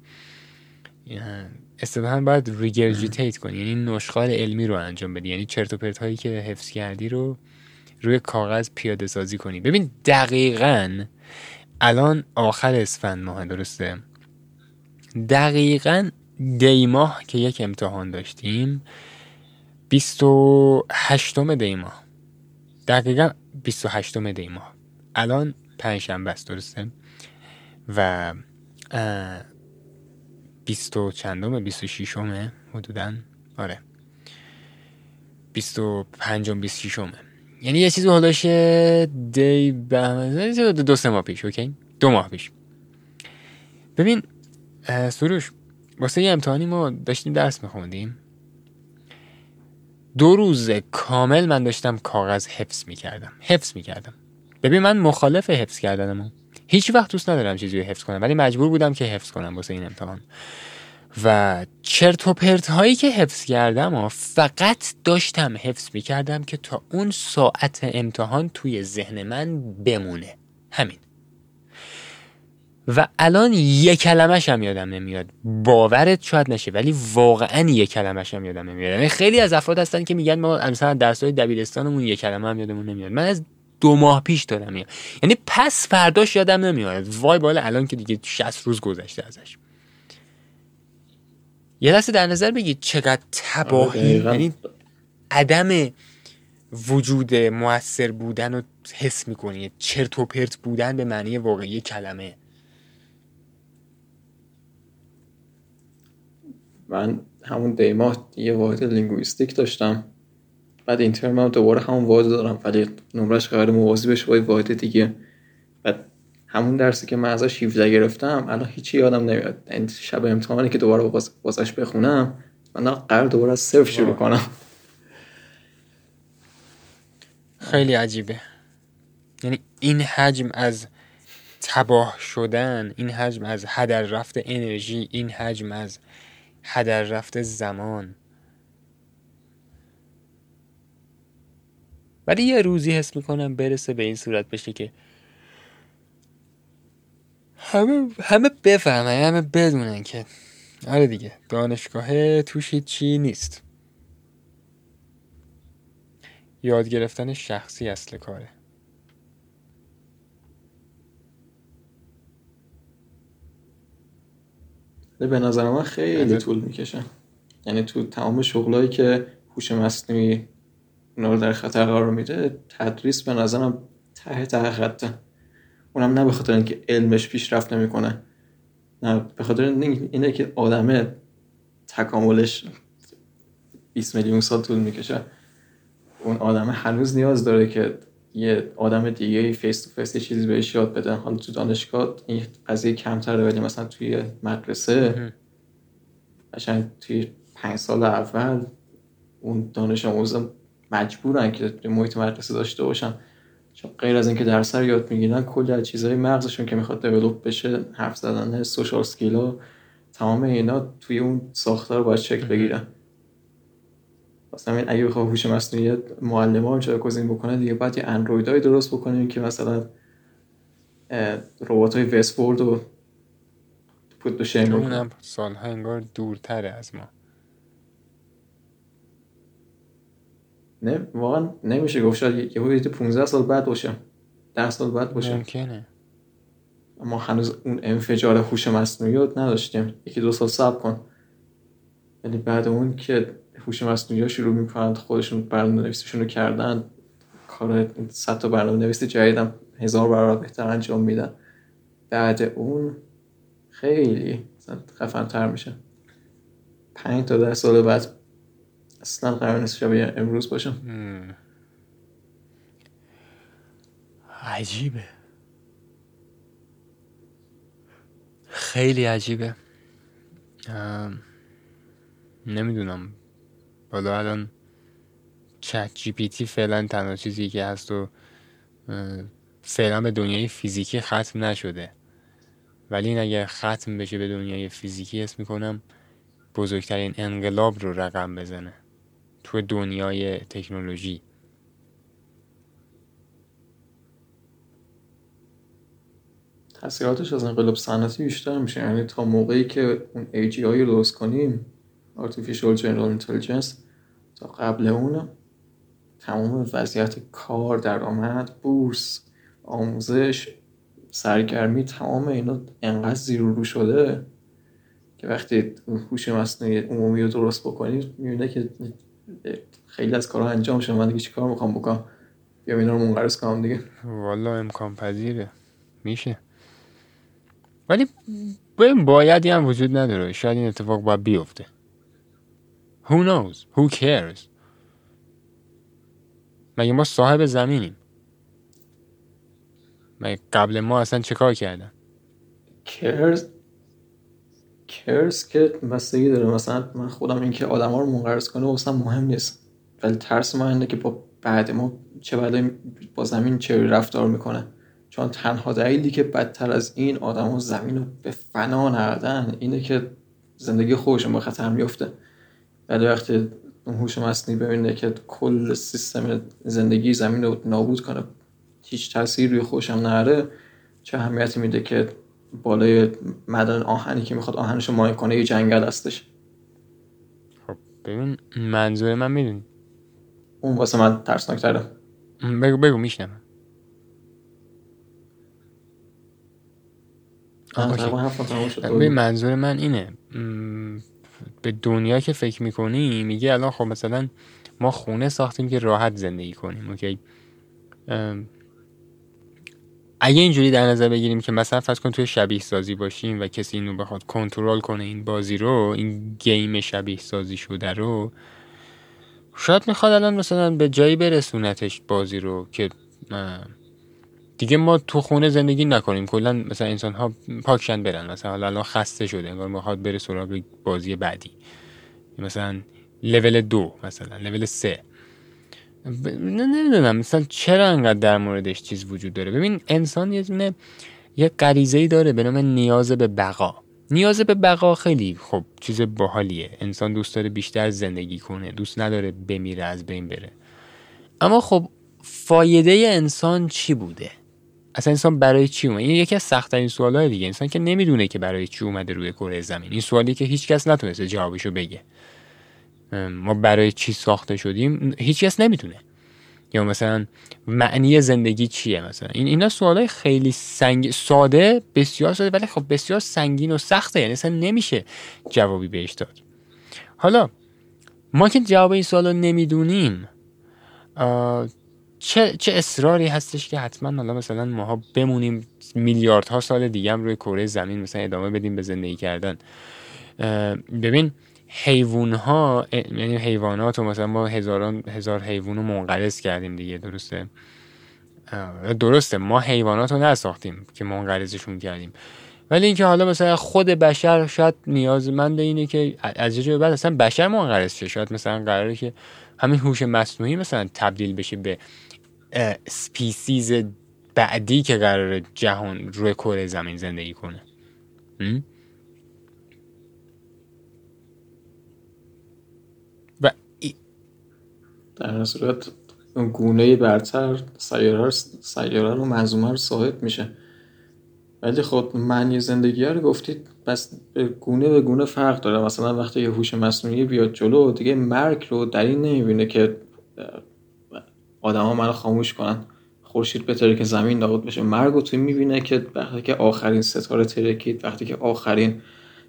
استفاده باید regurgitate کنی یعنی نشخوار علمی رو انجام بدی. یعنی چرت و پرت هایی که حفظ کردی رو روی کاغذ پیاده سازی کنی. ببین دقیقا الان آخر اسفند ماه درسته؟ دقیقا دی ماه که یک امتحان داشتیم 28 دی ماه. دقیقا 28 دی ماه. الان پنجشنبه است درسته؟ و 20 چندم 26 همه حدودا. آره. 25 26 همه یعنی یه چیزی حالاش دی به دو سه ماه پیش اوکی؟ دو ماه پیش. ببین سروش واسه یه امتحانی ما داشتیم درس میخوندیم. دو روز کامل من داشتم کاغذ حفظ می‌کردم حفظ می‌کردم. ببین من مخالف حفظ کردنم هیچ وقت دوست ندارم چیزی رو حفظ کنم ولی مجبور بودم که حفظ کنم واسه این امتحان. و چرت و پرت هایی که حفظ کردم و فقط داشتم حفظ می‌کردم که تا اون ساعت امتحان توی ذهن من بمونه. همین. و الان یه کلمش هم یادم نمیاد. باورت شاید نشه ولی واقعا یه کلمش هم یادم نمیاد. یعنی خیلی از افراد هستن که میگن ما مثلا درس های دبیرستانمون یه کلمه هم یادمون نمیاد. من از دو ماه پیش دارم میاد یعنی پس فرداش یادم نمیاد. وای بالا الان که دیگه 60 روز گذشته ازش. یه دسته در نظر بگید چقدر تباهی. آره، یعنی عدم وجود موثر بودن رو حس می‌کنی. چرت و پرت بودن به معنی واقعی کلمه. من همون دیما یه واحد لینگویستیک داشتم. بعد این ترم هم دوباره همون واحد دارم ولی نمرش قرار موازی بشه با واحد دیگه. بعد همون درسی که من ازش 17 گرفتم الان هیچی یادم نمیاد. این شب امتحانی که دوباره بازش بخونم من قرار دوباره از صفر شروع کنم. خیلی عجیبه. یعنی این حجم از تباه شدن این حجم از هدر رفت انرژی این حجم از هدر رفت زمان. ولی یه روزی حس می‌کنم برسه به این صورت بشه که همه همه بفهمن همه بدونن که آره دیگه دانشگاه توش چی نیست. یاد گرفتن شخصی اصل کاره. به نظر من خیلی طول می‌کشه. یعنی تو تمام شغلایی که هوش مصنوعی اونا رو در خطر قرار میده تدریس به نظرم ته ته خطه. اونم نه به خاطر اینکه علمش پیشرفت نمی‌کنه نه به خاطر اینه که آدمه تکاملش 20 میلیون سال طول می‌کشه. اون آدمه هنوز نیاز داره که یه آدم دیگه face to face چیزی بهش یاد بده حالا تو دانشگاه این قضیه کمتره ولی مثلا توی مدرسه قشنگ توی پنج سال اول اون دانش آموزا مجبورن که توی محیط مدرسه داشته باشن. چون غیر از اینکه درس رو یاد می‌گیرن کلی از چیزهای مغزشون که می‌خواد دیولوب بشه حرف زدن سوشال سکیلا تمام اینا توی اون ساختار باید چک بگیرن. مثلا این اگه بخواه هوش مصنوعی معلم ها جایگزین بکنه دیگه باید یه اندرویدای درست بکنیم که مثلا ربات های وستفورد و پود بشه اونم سالها انگار دورتره از ما. نه واقعا نمیشه گفت. شاید یه حدود 15 سال بعد باشه 10 سال بعد باشه ممکنه. ما هنوز اون انفجار هوش مصنوعی رو نداشتیم. یکی دو سال صبر کن. یعنی بعد اون که هوش مصنوعی شروع می‌کنند خودشون برنامه نویسیشون رو کردن کار صد تا برنامه نویسی جدیدم هزار برابر بهتر انجام میدن. بعد اون خیلی خفن تر میشه. پنج تا ده سال بعد اصلا قرار نیست شبیه امروز باشه عجیبه. خیلی عجیبه. نمی‌دونم. حالا الان چت جی پی تی فعلا تنها چیزی که هست و فعلا به دنیای فیزیکی ختم نشده. ولی این اگر ختم بشه به دنیای فیزیکی اسم می‌کنم بزرگترین انقلاب رو رقم بزنه. تو دنیای تکنولوژی. تاثیراتش از انقلاب صنعتی بیشتر میشه. یعنی تا موقعی که اون AGI رو درست کنیم Artificial General Intelligence. تا قبل اون تمام وضعیت کار درآمد بورس آموزش سرگرمی تمام اینا انقدر زیر رو شده که وقتی هوش مصنوعی عمومی رو درست بکنید می‌بینه که خیلی از کارها انجام شده. من دیگه چی کار می‌خوام بکنم؟ یا اینا رو منقرض کنم دیگه. والا امکان پذیره. میشه. ولی بایدی هم وجود نداره. شاید این اتفاق باید بیفته. Who knows? Who cares? مگه ما صاحب زمینیم؟ مگه قبل ما اصلا چه کار کردن؟ Cares cares که بستگی داره. مثلا من خودم اینکه آدم ها رو منقرض کنه واسه مهم نیست. ولی ترس من اینه که با بعد ما چه بعد با زمین چه رفتار می‌کنه. چون تنها دلیلی که بدتر از این آدم ها زمین رو به فنا نردن اینه که زندگی خودشون به خطر میفته ولی وقتی اون هوش مصنوعی ببینه که کل سیستم زندگی زمین رو نابود کنه هیچ تاثیر روی خوشم نره چه اهمیتی میده که بالای مدن آهنی که می‌خواد آهنش رو ماین کنه یه جنگل هستش. خب ببین منظور من می‌دونی؟ اون واسه من ترسناک تره بگو بگو میشنم منظور من اینه. به دنیا که فکر می‌کنی میگه الان خب مثلا ما خونه ساختیم که راحت زندگی کنیم اوکی؟ اگه اینجوری در نظر بگیریم که مثلا فرض کن توی شبیه سازی باشیم و کسی اینو بخواد کنترل کنه این بازی رو این گیم شبیه سازی شده رو شاید می‌خواد الان مثلا به جایی برسونتش بازی رو که دیگه ما تو خونه زندگی نکنیم. کلا مثلا انسان ها پاکشن برن. مثلا الان خسته شده انگار می‌خواد بره سراغ بازی بعدی. مثلا لول دو مثلا لول سه. ب... نمی‌دونم مثلا چرا انقدر در موردش چیز وجود داره؟ ببین انسان یه دونه یه غریزه داره به نام نیاز به بقا. نیاز به بقا خیلی خب چیز باحالیه. انسان دوست داره بیشتر زندگی کنه دوست نداره بمیره از بین بره. اما خب فایده انسان چی بوده؟ اصلا انسان برای چی اومده این یکی از سختترین سوالای دیگه. انسان که نمی‌دونه که برای چی اومده روی کره زمین. این سوالی که هیچکس نتونسته جوابشو بگه. ما برای چی ساخته شدیم؟ هیچکس نمی‌دونه. یا مثلا معنی زندگی چیه مثلا؟ این اینا سوالای خیلی سنگ ساده بسیار ساده ولی خب بسیار سنگین و سخته. یعنی اصلا نمیشه جوابی بهش داد. حالا ما که جواب این سوال رو نمی‌دونیم چه, چه اصراری هستش که حتما حالا مثلا ماها بمونیم میلیاردها سال دیگه هم روی کره زمین مثلا ادامه بدیم به زندگی کردن. ببین حیوان ها یعنی حیوانات و مثلا ما هزاران هزار حیوان رو منقرض کردیم دیگه درسته؟ درسته ما حیوانات رو نساختیم که منقرضشون کردیم. ولی اینکه حالا مثلا خود بشر شاید نیازمند اینه که از یه بعد اصلا بشر منقرض شه. شاید مثلا قراره که همین هوش مصنوعی مثلا تبدیل بشه به سپیسیز بعدی که قرار جهان روی کره زمین زندگی کنه. و در صورت گونه برتر سیاره, سیاره رو منظومه رو صاحب میشه. ولی خب معنی زندگی رو گفتید بس گونه به گونه فرق داره. مثلا وقتی یه هوش مصنوعی بیاد جلو دیگه مرگ رو در این نمی‌بینه که آدما منو خاموش کنن. خورشید بهتره که زمین نابود بشه. مرگ رو توی می‌بینه که وقتی که آخرین ستاره ترکید وقتی که آخرین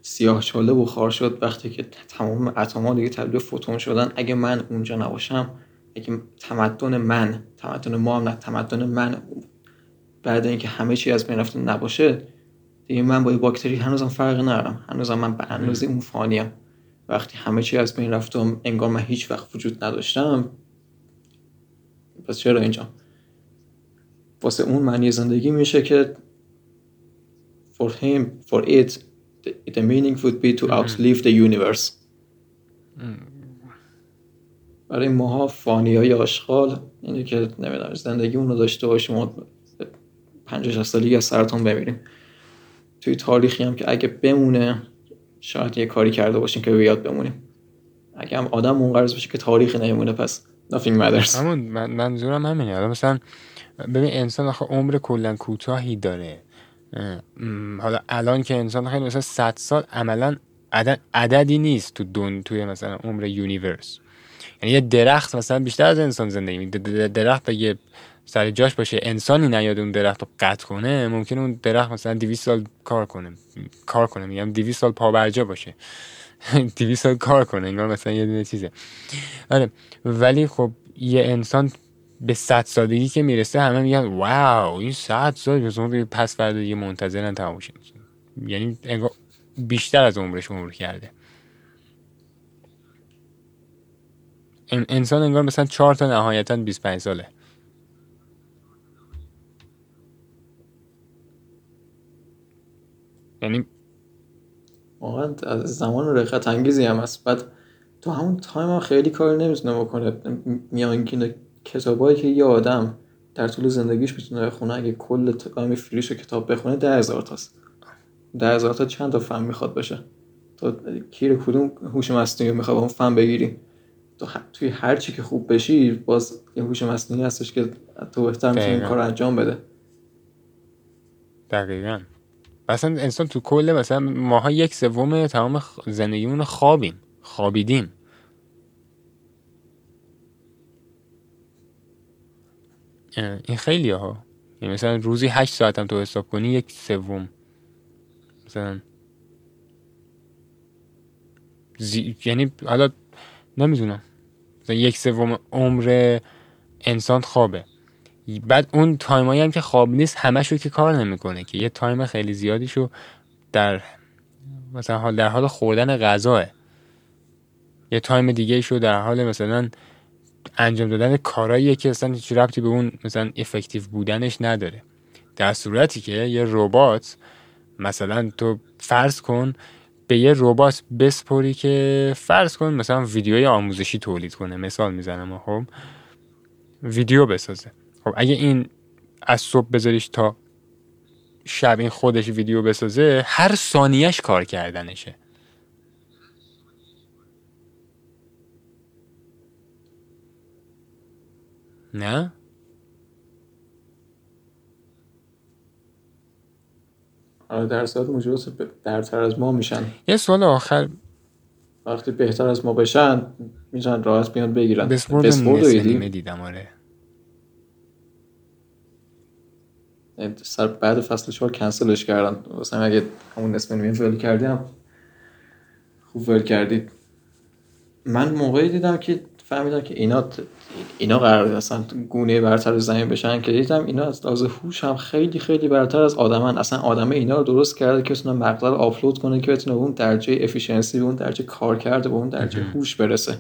سیاه چاله بخار شد وقتی که تمام اتم‌ها دیگه تبدیل فوتون شدن. اگه من اونجا نباشم اگه تمدن من تمدن ما هم نه تمدن من بعد اینکه همه چی از بین رفته نباشه دیگه من با باکتری هنوزم فرق ندارم. هنوزم من به اندازه اون فانیم وقتی همه چی از بین رفت و انگار من هیچ وقت وجود نداشتم پس چرا اینجا واسه اون معنی زندگی میشه که for him for it the, the meaning would be to outlive the universe. برای ماها فانی های آشغال اینه که نمی‌دونم زندگی اونو داشته باشیم و پنجاه سالی از سرطان بمیریم. توی تاریخی هم که اگه بمونه شاید یه کاری کرده باشیم که بیاد بمونیم. اگه هم آدم اون قرض بشه که تاریخ نمیمونه پس nothing matters. همون من منظورم همینه. حالا مثلا ببین انسان آخه عمر کلا کوتاهی داره. حالا الان که انسان خیلی مثلا 100 سال عملا عدد عددی نیست تو دون توی مثلا عمر یونیورس. یعنی یه درخت مثلا بیشتر از انسان زندگی میده درخت اگه سر جاش باشه انسانی نیاد اون درخت رو قطع کنه ممکن اون درخت مثلا 200 سال کار کنه. کار کنه. میگم 200 سال پا برجا باشه. 200 سال کار کنه انگار مثلا یه دونه چیزه. آره ولی خب یه انسان به 100 سالگی که می‌رسه همه میگن واو این 100 سال پس فردا دیگه منتظرن تموم یعنی انگار بیشتر از عمرش عمر کرده. انسان انگار مثلا 4 تا نهایتا 25 ساله. یعنی واقعا از زمان رقت انگیزی هم هست. بعد تو همون time هم خیلی کار نمی‌تونه بکنه. میانگین کتابایی که یه آدم در طول زندگیش می‌تونه بخونه اگه کل time فریش کتاب بخونه ده هزار تاست. ده هزار تا چند تا فهم می‌خواد بشه. تو کیر کدوم هوش مصنوعی می‌خواد اون فهم بگیری؟ تو توی هر چی که خوب بشی باز یه هوش مصنوعی هستش که تو بهتر می‌تونی کار انجام بده. دقیقا. اصلا انسان تو کل مثلا ماها یک سوم تمام زندگیمون خوابیم خوابیدیم. این خیلی ها. یعنی مثلا روزی هشت ساعت هم تو حساب کنی یک سوم. مثلا زی... یعنی حالا نمی‌دونم. مثلا یک سوم عمر انسان خوابه. بعد اون time ایی هم که خواب نیست همشو که کار نمی‌کنه که یه time خیلی زیادیشو در مثلا حال در حال خوردن غذاه. یه time دیگه شو در حال مثلا انجام دادن کارهاییه که اصلا هیچ ربطی به اون مثلا effective بودنش نداره. در صورتی که یه ربات مثلا تو فرض کن به یه ربات بسپری که فرض کن مثلا ویدیوی آموزشی تولید کنه. مثال می‌زنم خب؟ ویدیو بسازه. خب اگه این از صبح بذاریش تا شب این خودش ویدیو بسازه هر ثانیهش کار کردنشه. نه؟ آره درصد موجودات برتر از ما میشن. یه سوال آخر. وقتی بهتر از ما بشن می‌تونن راحت بیان بگیرن. بسپورد نصف دیدم آره. سر بعد فصل چهار کنسلش کردن. مثلا اگه همون نصف نیمه ول کردیم خوب ول کردید. من موقعی دیدم که فهمیدم که اینا اینا قرار اصلا گونه برتر زمین بشن که دیدم اینا از لحاظ هوش هم خیلی خیلی برتر از آدمن. اصلا آدمه اینا رو درست کرده که بتونه مقطع رو آپلود کنه که بتونه به اون درجه افیشنسی به اون درجه کار کرده به اون درجه هوش برسه.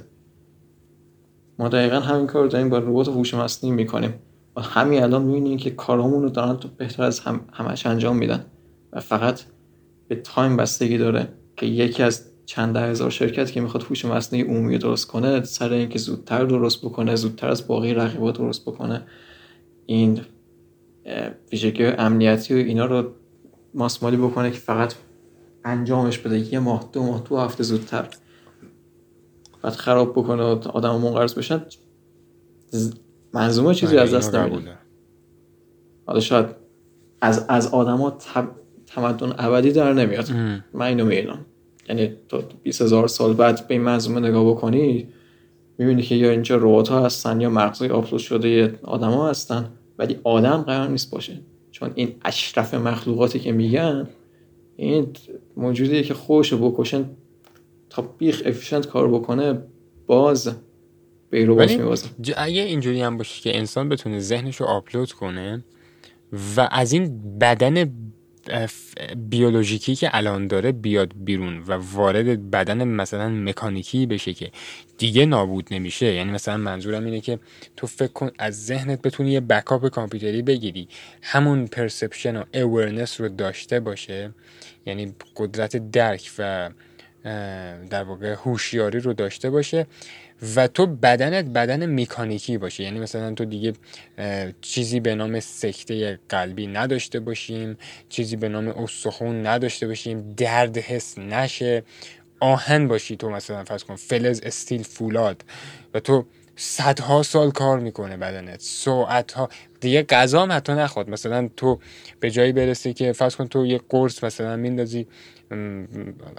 ما دقیقا همین کار داریم با ربات هوش مصنوعی می‌کنیم. همین الان می‌بینیم که کارامون رو دارن تو بهتر از هم همش انجام میدن. و فقط به تایم بستگی داره که یکی از چند ده هزار شرکت که می‌خواد هوش مصنوعی عمومی درست کنه سر اینکه زودتر درست بکنه زودتر از باقی رقیبات درست بکنه. این ویژگی امنیتی و اینا رو ماسمالی بکنه که فقط انجامش بده. یه ماه دو ماه دو هفته زودتر. بعد خراب بکنه و آدم منقرض بشن منظومه چیزی از دست نمیده حالا شاید از از آدما تمدن ابدی در نمیاد. من اینو می‌دونم یعنی تا 20 هزار سال بعد به این منظومه نگاه بکنی می‌بینی که یا اینجا ربات ها هستن یا مغزای آپلود شده آدما هستن ولی آدم قرار نیست باشه. چون این اشرف مخلوقاتی که میگن این موجودیه که خوش بکشن تا بیخ افیشنت کار بکنه باز به اگه اینجوری هم باشه که انسان بتونه ذهنش رو آپلود کنه و از این بدن بیولوژیکی که الان داره بیاد بیرون و وارد بدن مثلا مکانیکی بشه که دیگه نابود نمیشه. یعنی مثلا منظورم اینه که تو فکر کن از ذهنت بتونی یه بکاپ کامپیوتری بگیری. همون پرسپشن و اورنس رو داشته باشه. یعنی قدرت درک و در واقع هوشیاری رو داشته باشه. و تو بدنت بدن مکانیکی باشه. یعنی مثلا تو دیگه چیزی به نام سکته قلبی نداشته باشیم چیزی به نام استخون نداشته باشیم درد حس نشه آهن باشی تو مثلا فرض کن فلز استیل فولاد. و تو صدها سال کار می‌کنه بدنت. ساعت ها دیگه غذا هم حتی نخواد. مثلا تو به جایی برسی که فرض کن تو یه قرص مثلا میندازی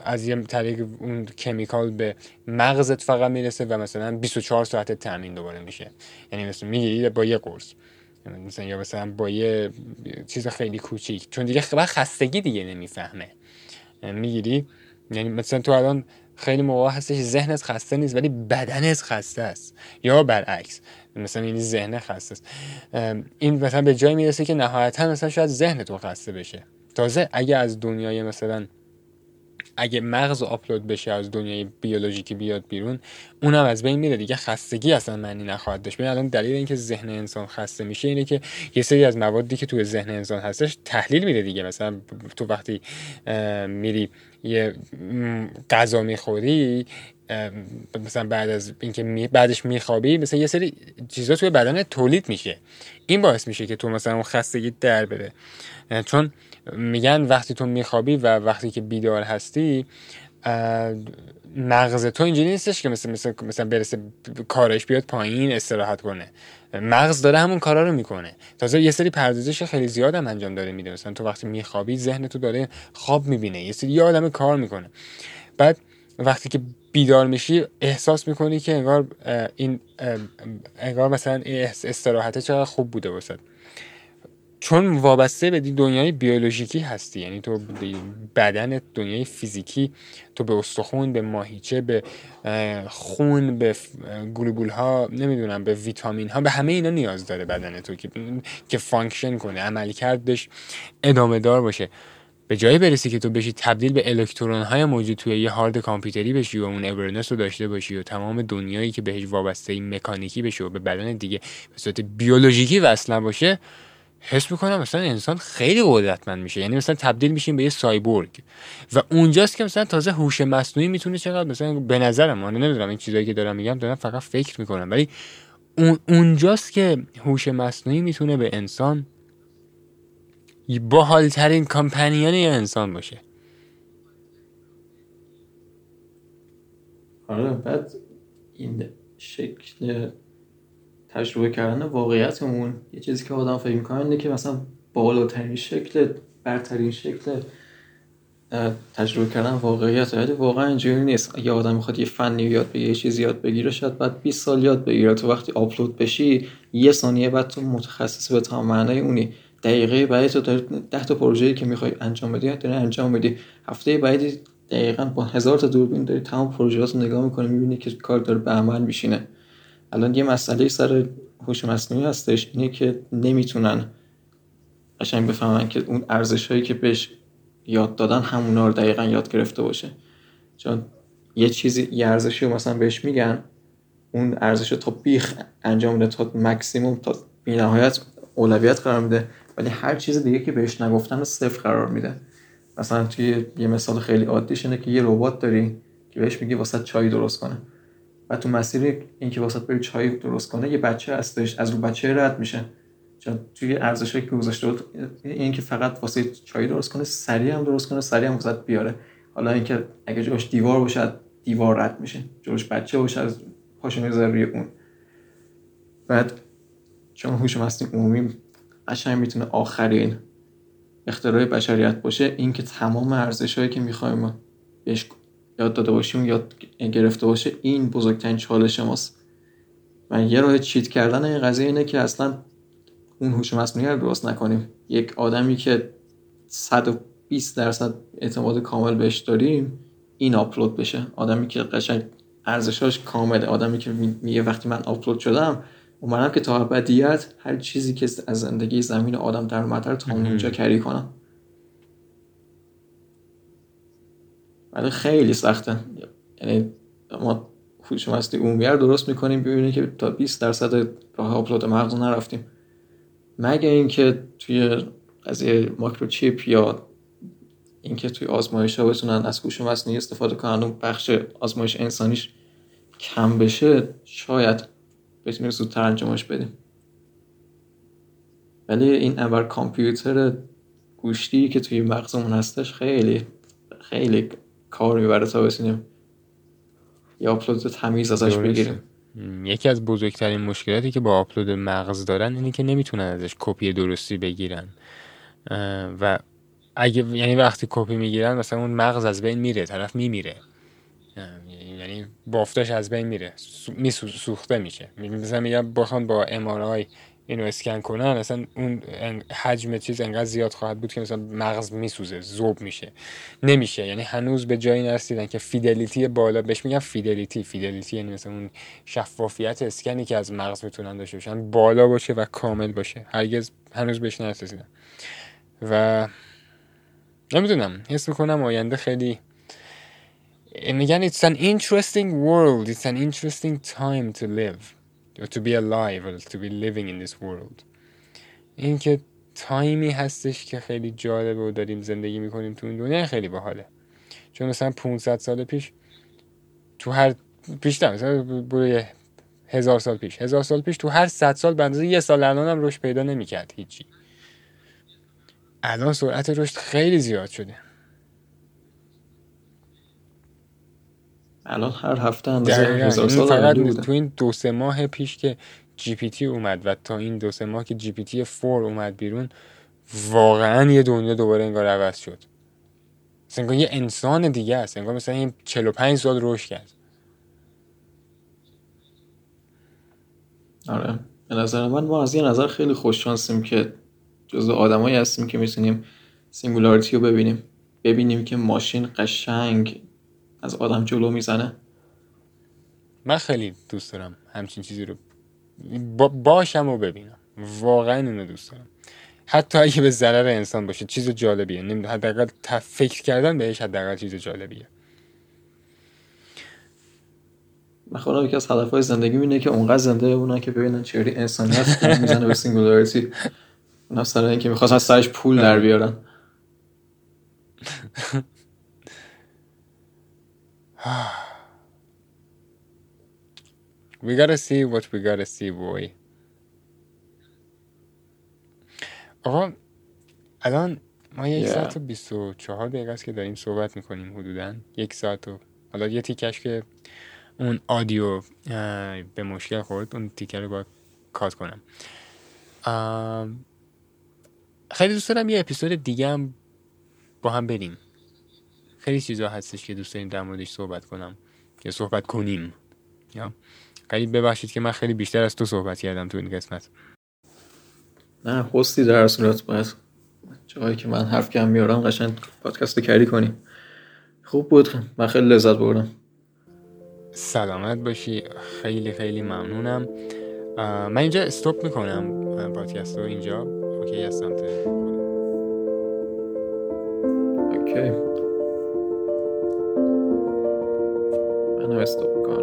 از یه طریق اون کمیکال به مغزت فقط می‌رسه و مثلا 24 ساعت تامین دوباره میشه. یعنی مثلا می‌گیری با یه قرص. مثلا یا مثلا با یه چیز خیلی کوچیک. چون دیگه خستگی دیگه نمی‌فهمه. می‌گیری؟ یعنی مثلا تو الان خیلی موقع هستش ذهنت خسته نیست ولی بدنت خسته است. یا برعکس مثلا این ذهن خسته است. این مثلا به جای می‌رسه که نهایتا مثلا شاید ذهن تو خسته بشه. تازه اگه از دنیای مثلا اگه مغز آپلود بشه از دنیای بیولوژیکی بیاد بیرون اونم از بین میره دیگه. خستگی اصلا معنی نخواهد داشت. الان دلیل اینکه ذهن انسان خسته میشه اینه که یه سری از موادی که توی ذهن انسان هستش تحلیل میره دیگه. مثلا تو وقتی میری یه غذا می‌خوری مثلا بعد از اینکه بعدش میخوابی مثلا یه سری چیزا توی بدن تولید میشه. این باعث میشه که تو مثلا اون خستگی در بره. چون میگن وقتی تو میخوابی و وقتی که بیدار هستی مغز تو اینجوری نیستش که مثلا مثلا مثلا برسه کارش بیاد پایین استراحت کنه. مغز داره همون کارا رو می‌کنه. تازه یه سری پردازش خیلی زیاد هم انجام داره میده. مثلا تو وقتی میخوابی ذهن تو داره خواب می‌بینه. یه سری یه آدم کار می‌کنه. بعد وقتی که بیدار میشی احساس می‌کنی که انگار این انگار مثلا استراحته چقدر خوب بوده واسه چون وابسته به دنیای بیولوژیکی هستی. یعنی تو بدن دنیای فیزیکی تو به استخون به ماهیچه به خون به گلوبول ها نمی‌دونم به ویتامین ها به همه اینا نیاز داره بدن تو که که function کنه عملی کردش ادامه دار باشه. به جایی برسی که تو بشی تبدیل به الکترون های موجود توی یه هارد کامپیوتری بشی و اون awareness رو داشته باشی و تمام دنیایی که بهش وابسته مکانیکی بشه و به بدن دیگه به صورت بیولوژیکی وصل باشه حس می‌کنم مثلا انسان خیلی قدرتمند میشه. یعنی مثلا تبدیل میشیم به یه سایبورگ. و اونجاست که مثلا تازه هوش مصنوعی می‌تونه چقدر مثلا به نظرم من نمی‌دونم این چیزایی که دارم میگم دارم فقط فکر می‌کنم. ولی اون اونجاست که هوش مصنوعی می‌تونه به انسان باحالترین کمپانیان یه انسان باشه. آره بعد این شکل تجربه کردن واقعیتمون. یه چیزی که آدم فکر می‌کنه اینه که مثلا بالاترین شکل برترین شکل تجربه کردن واقعیت ولی واقعا اینجوری نیست. یه آدم می‌خواد یه فنی یاد بگیره یه چیزی یاد بگیره شاید بعد 20 سال یاد بگیره. تو وقتی آپلود بشی یه ثانیه بعد تو متخصص به تمام معنای اونی. دقیقه بعد تو داری 10 تا پروژه‌ای که می‌خوای انجام بدی داری انجام بدی هفته بعدی دقیقا با هزار تا دوربین داری تمام پروژه‌هات نگاه می‌کنی می‌بینی که کار داره به عمل میشینه. الان یه مسئله سر هوش مصنوعی هستش اینه که نمی‌تونن قشنگ بفهمن که اون ارزش هایی که بهش یاد دادن همونا رو دقیقا یاد گرفته باشه. چون یه چیزی یه ارزشی رو مثلا بهش میگن اون ارزش تا بیخ انجام میده تا مکسیموم تا نهایت اولویت قرار میده ولی هر چیز دیگه که بهش نگفتن رو صفر قرار میده. مثلا توی یه مثال خیلی عادیش اینه که یه ربات داری که بهش میگی واسه چای درست کنه. و تو مسیر اینکه واسط بری چای درست کنه یه بچه هستش. از رو بچه رد میشه. چون توی ارزشی که گذاشته بود این که فقط واسه چای درست کنه سریع هم درست کنه سریع هم بیاره. حالا اینکه اگه جوش دیوار باشه دیوار رد میشه. جوش بچه باشه از پاشو می‌ذاره روی اون. بعد چون هوش مصنوعی عمومی قشنگ می‌تونه آخرین اختراع بشریت باشه. اینکه تمام ارزشهایی که می‌خوایم بهش یاد داده باشیم یاد گرفته باشه این بزرگترین چالش ماست. و یه راه چیت کردن این قضیه اینه که اصلا اون هوش مصنوعی رو درست نکنیم. یک آدمی که 120 درصد اعتماد کامل بهش داریم این آپلود بشه. آدمی که قشنگ ارزشاش کامله. آدمی که میگه وقتی من آپلود شدم اومدم که تا ابدیت هر چیزی که از زندگی زمین آدم در مدر تا اونجا کری کنم. ولی خیلی سخته. یعنی ما هوش مصنوعی عمومی رو درست می‌کنیم ببینیم که تا 20 درصد راه آپلود مغز نرفتیم. مگه اینکه توی قضیه ماکروچیپ یا اینکه توی آزمایش ها بتونن از هوش مصنوعی استفاده کنن اون بخش آزمایش انسانیش کم بشه شاید بتونیم زودتر انجامش بدیم. ولی این ابر کامپیوتر گوشتی که توی مغزمون هستش خیلی خیلی کار می‌بره تا بتونیم یا آپلود تمیز ازش بگیریم. یکی از بزرگترین مشکلاتی که با آپلود مغز دارن اینه که نمی‌تونن ازش کپی درستی بگیرن. و اگه یعنی وقتی کپی می‌گیرن مثلا اون مغز از بین میره طرف میمیره. یعنی بافتاش از بین میره سوخته میشه. مثلا میگم بخوان با ام اینو اسکن کنن اصلا اون حجم چیز انقدر زیاد خواهد بود که مثلا مغز میسوزه ذوب میشه. نمیشه. یعنی هنوز به جایی نرسیدن که fidelity بالا بهش میگن fidelity. fidelity یعنی مثلا اون شفافیت اسکنی که از مغز می‌تونن داشته باشن بالا باشه و کامل باشه. هرگز هنوز بهش نرسیدن. و نمی‌دونم. حس می‌کنم آینده خیلی میگن it's an interesting world. It's an interesting time to live. Or to be alive or to be living in this world. این که تایمی هستش که خیلی جالبه و داریم زندگی می‌کنیم تو این دنیا خیلی باحاله. چون مثلا 500 سال پیش تو هر پیشتر مثلا بروی هزار سال پیش هزار سال پیش تو هر صد سال بندازه یه سال الان هم رشد پیدا نمی‌کرد هیچی. الان سرعت رشد خیلی زیاد شده. الان هر هفته هزار سال تو این دو سه ماه پیش که GPT اومد و تا این دو سه ماه که GPT 4 اومد بیرون واقعا یه دنیا دوباره انگار عوض شد. انگار یه انسان دیگه است. انگار مثلا این 45 سال رشد کرد. آره. به نظر من ما از یه نظر خیلی خوش‌شانسیم که جزو آدمایی هستیم که می‌تونیم singularity رو ببینیم. ببینیم که ماشین قشنگ از آدم جلو می‌زنه. من خیلی دوست دارم همچین چیزی رو با باشم و ببینم. واقعا اینو دوست دارم. حتی اگه به ضرر انسان باشه چیز جالبیه. حداقل فکر کردن بهش حداقل چیز جالبیه. من یکی از هدفهای زندگی اینه که اونقدر زنده بمونن که ببینن چهره انسانیت می‌زنه به singularity اون سر اینکه می‌خواستن سرش پول در بیارن. we gotta see what we gotta see boy. آقا الان ما یک yeah. ساعت و بیست و چهار دقیقه است که داریم صحبت می‌کنیم حدودا. یک ساعت و حالا یه تیکش که اون آدیو به مشکل خورد اون تیکه رو باید کات کنم. خیلی دوست دارم یه اپیزود دیگه هم با هم بریم. خیلی چیزا هستش که دوست داریم در موردش صحبت کنم یا صحبت کنیم. یا؟ خیلی ببخشید که من خیلی بیشتر از تو صحبت کردم تو این قسمت. نه خوستی در صورت. باید جایی که من حرف کم میارم قشنگ پادکست کردی کنیم خوب بود. من خیلی لذت بردم. سلامت باشی. خیلی خیلی ممنونم. من اینجا استوب می‌کنم پادکست رو. اینجا. اوکی هستم اوکی. منم استوب می‌کنم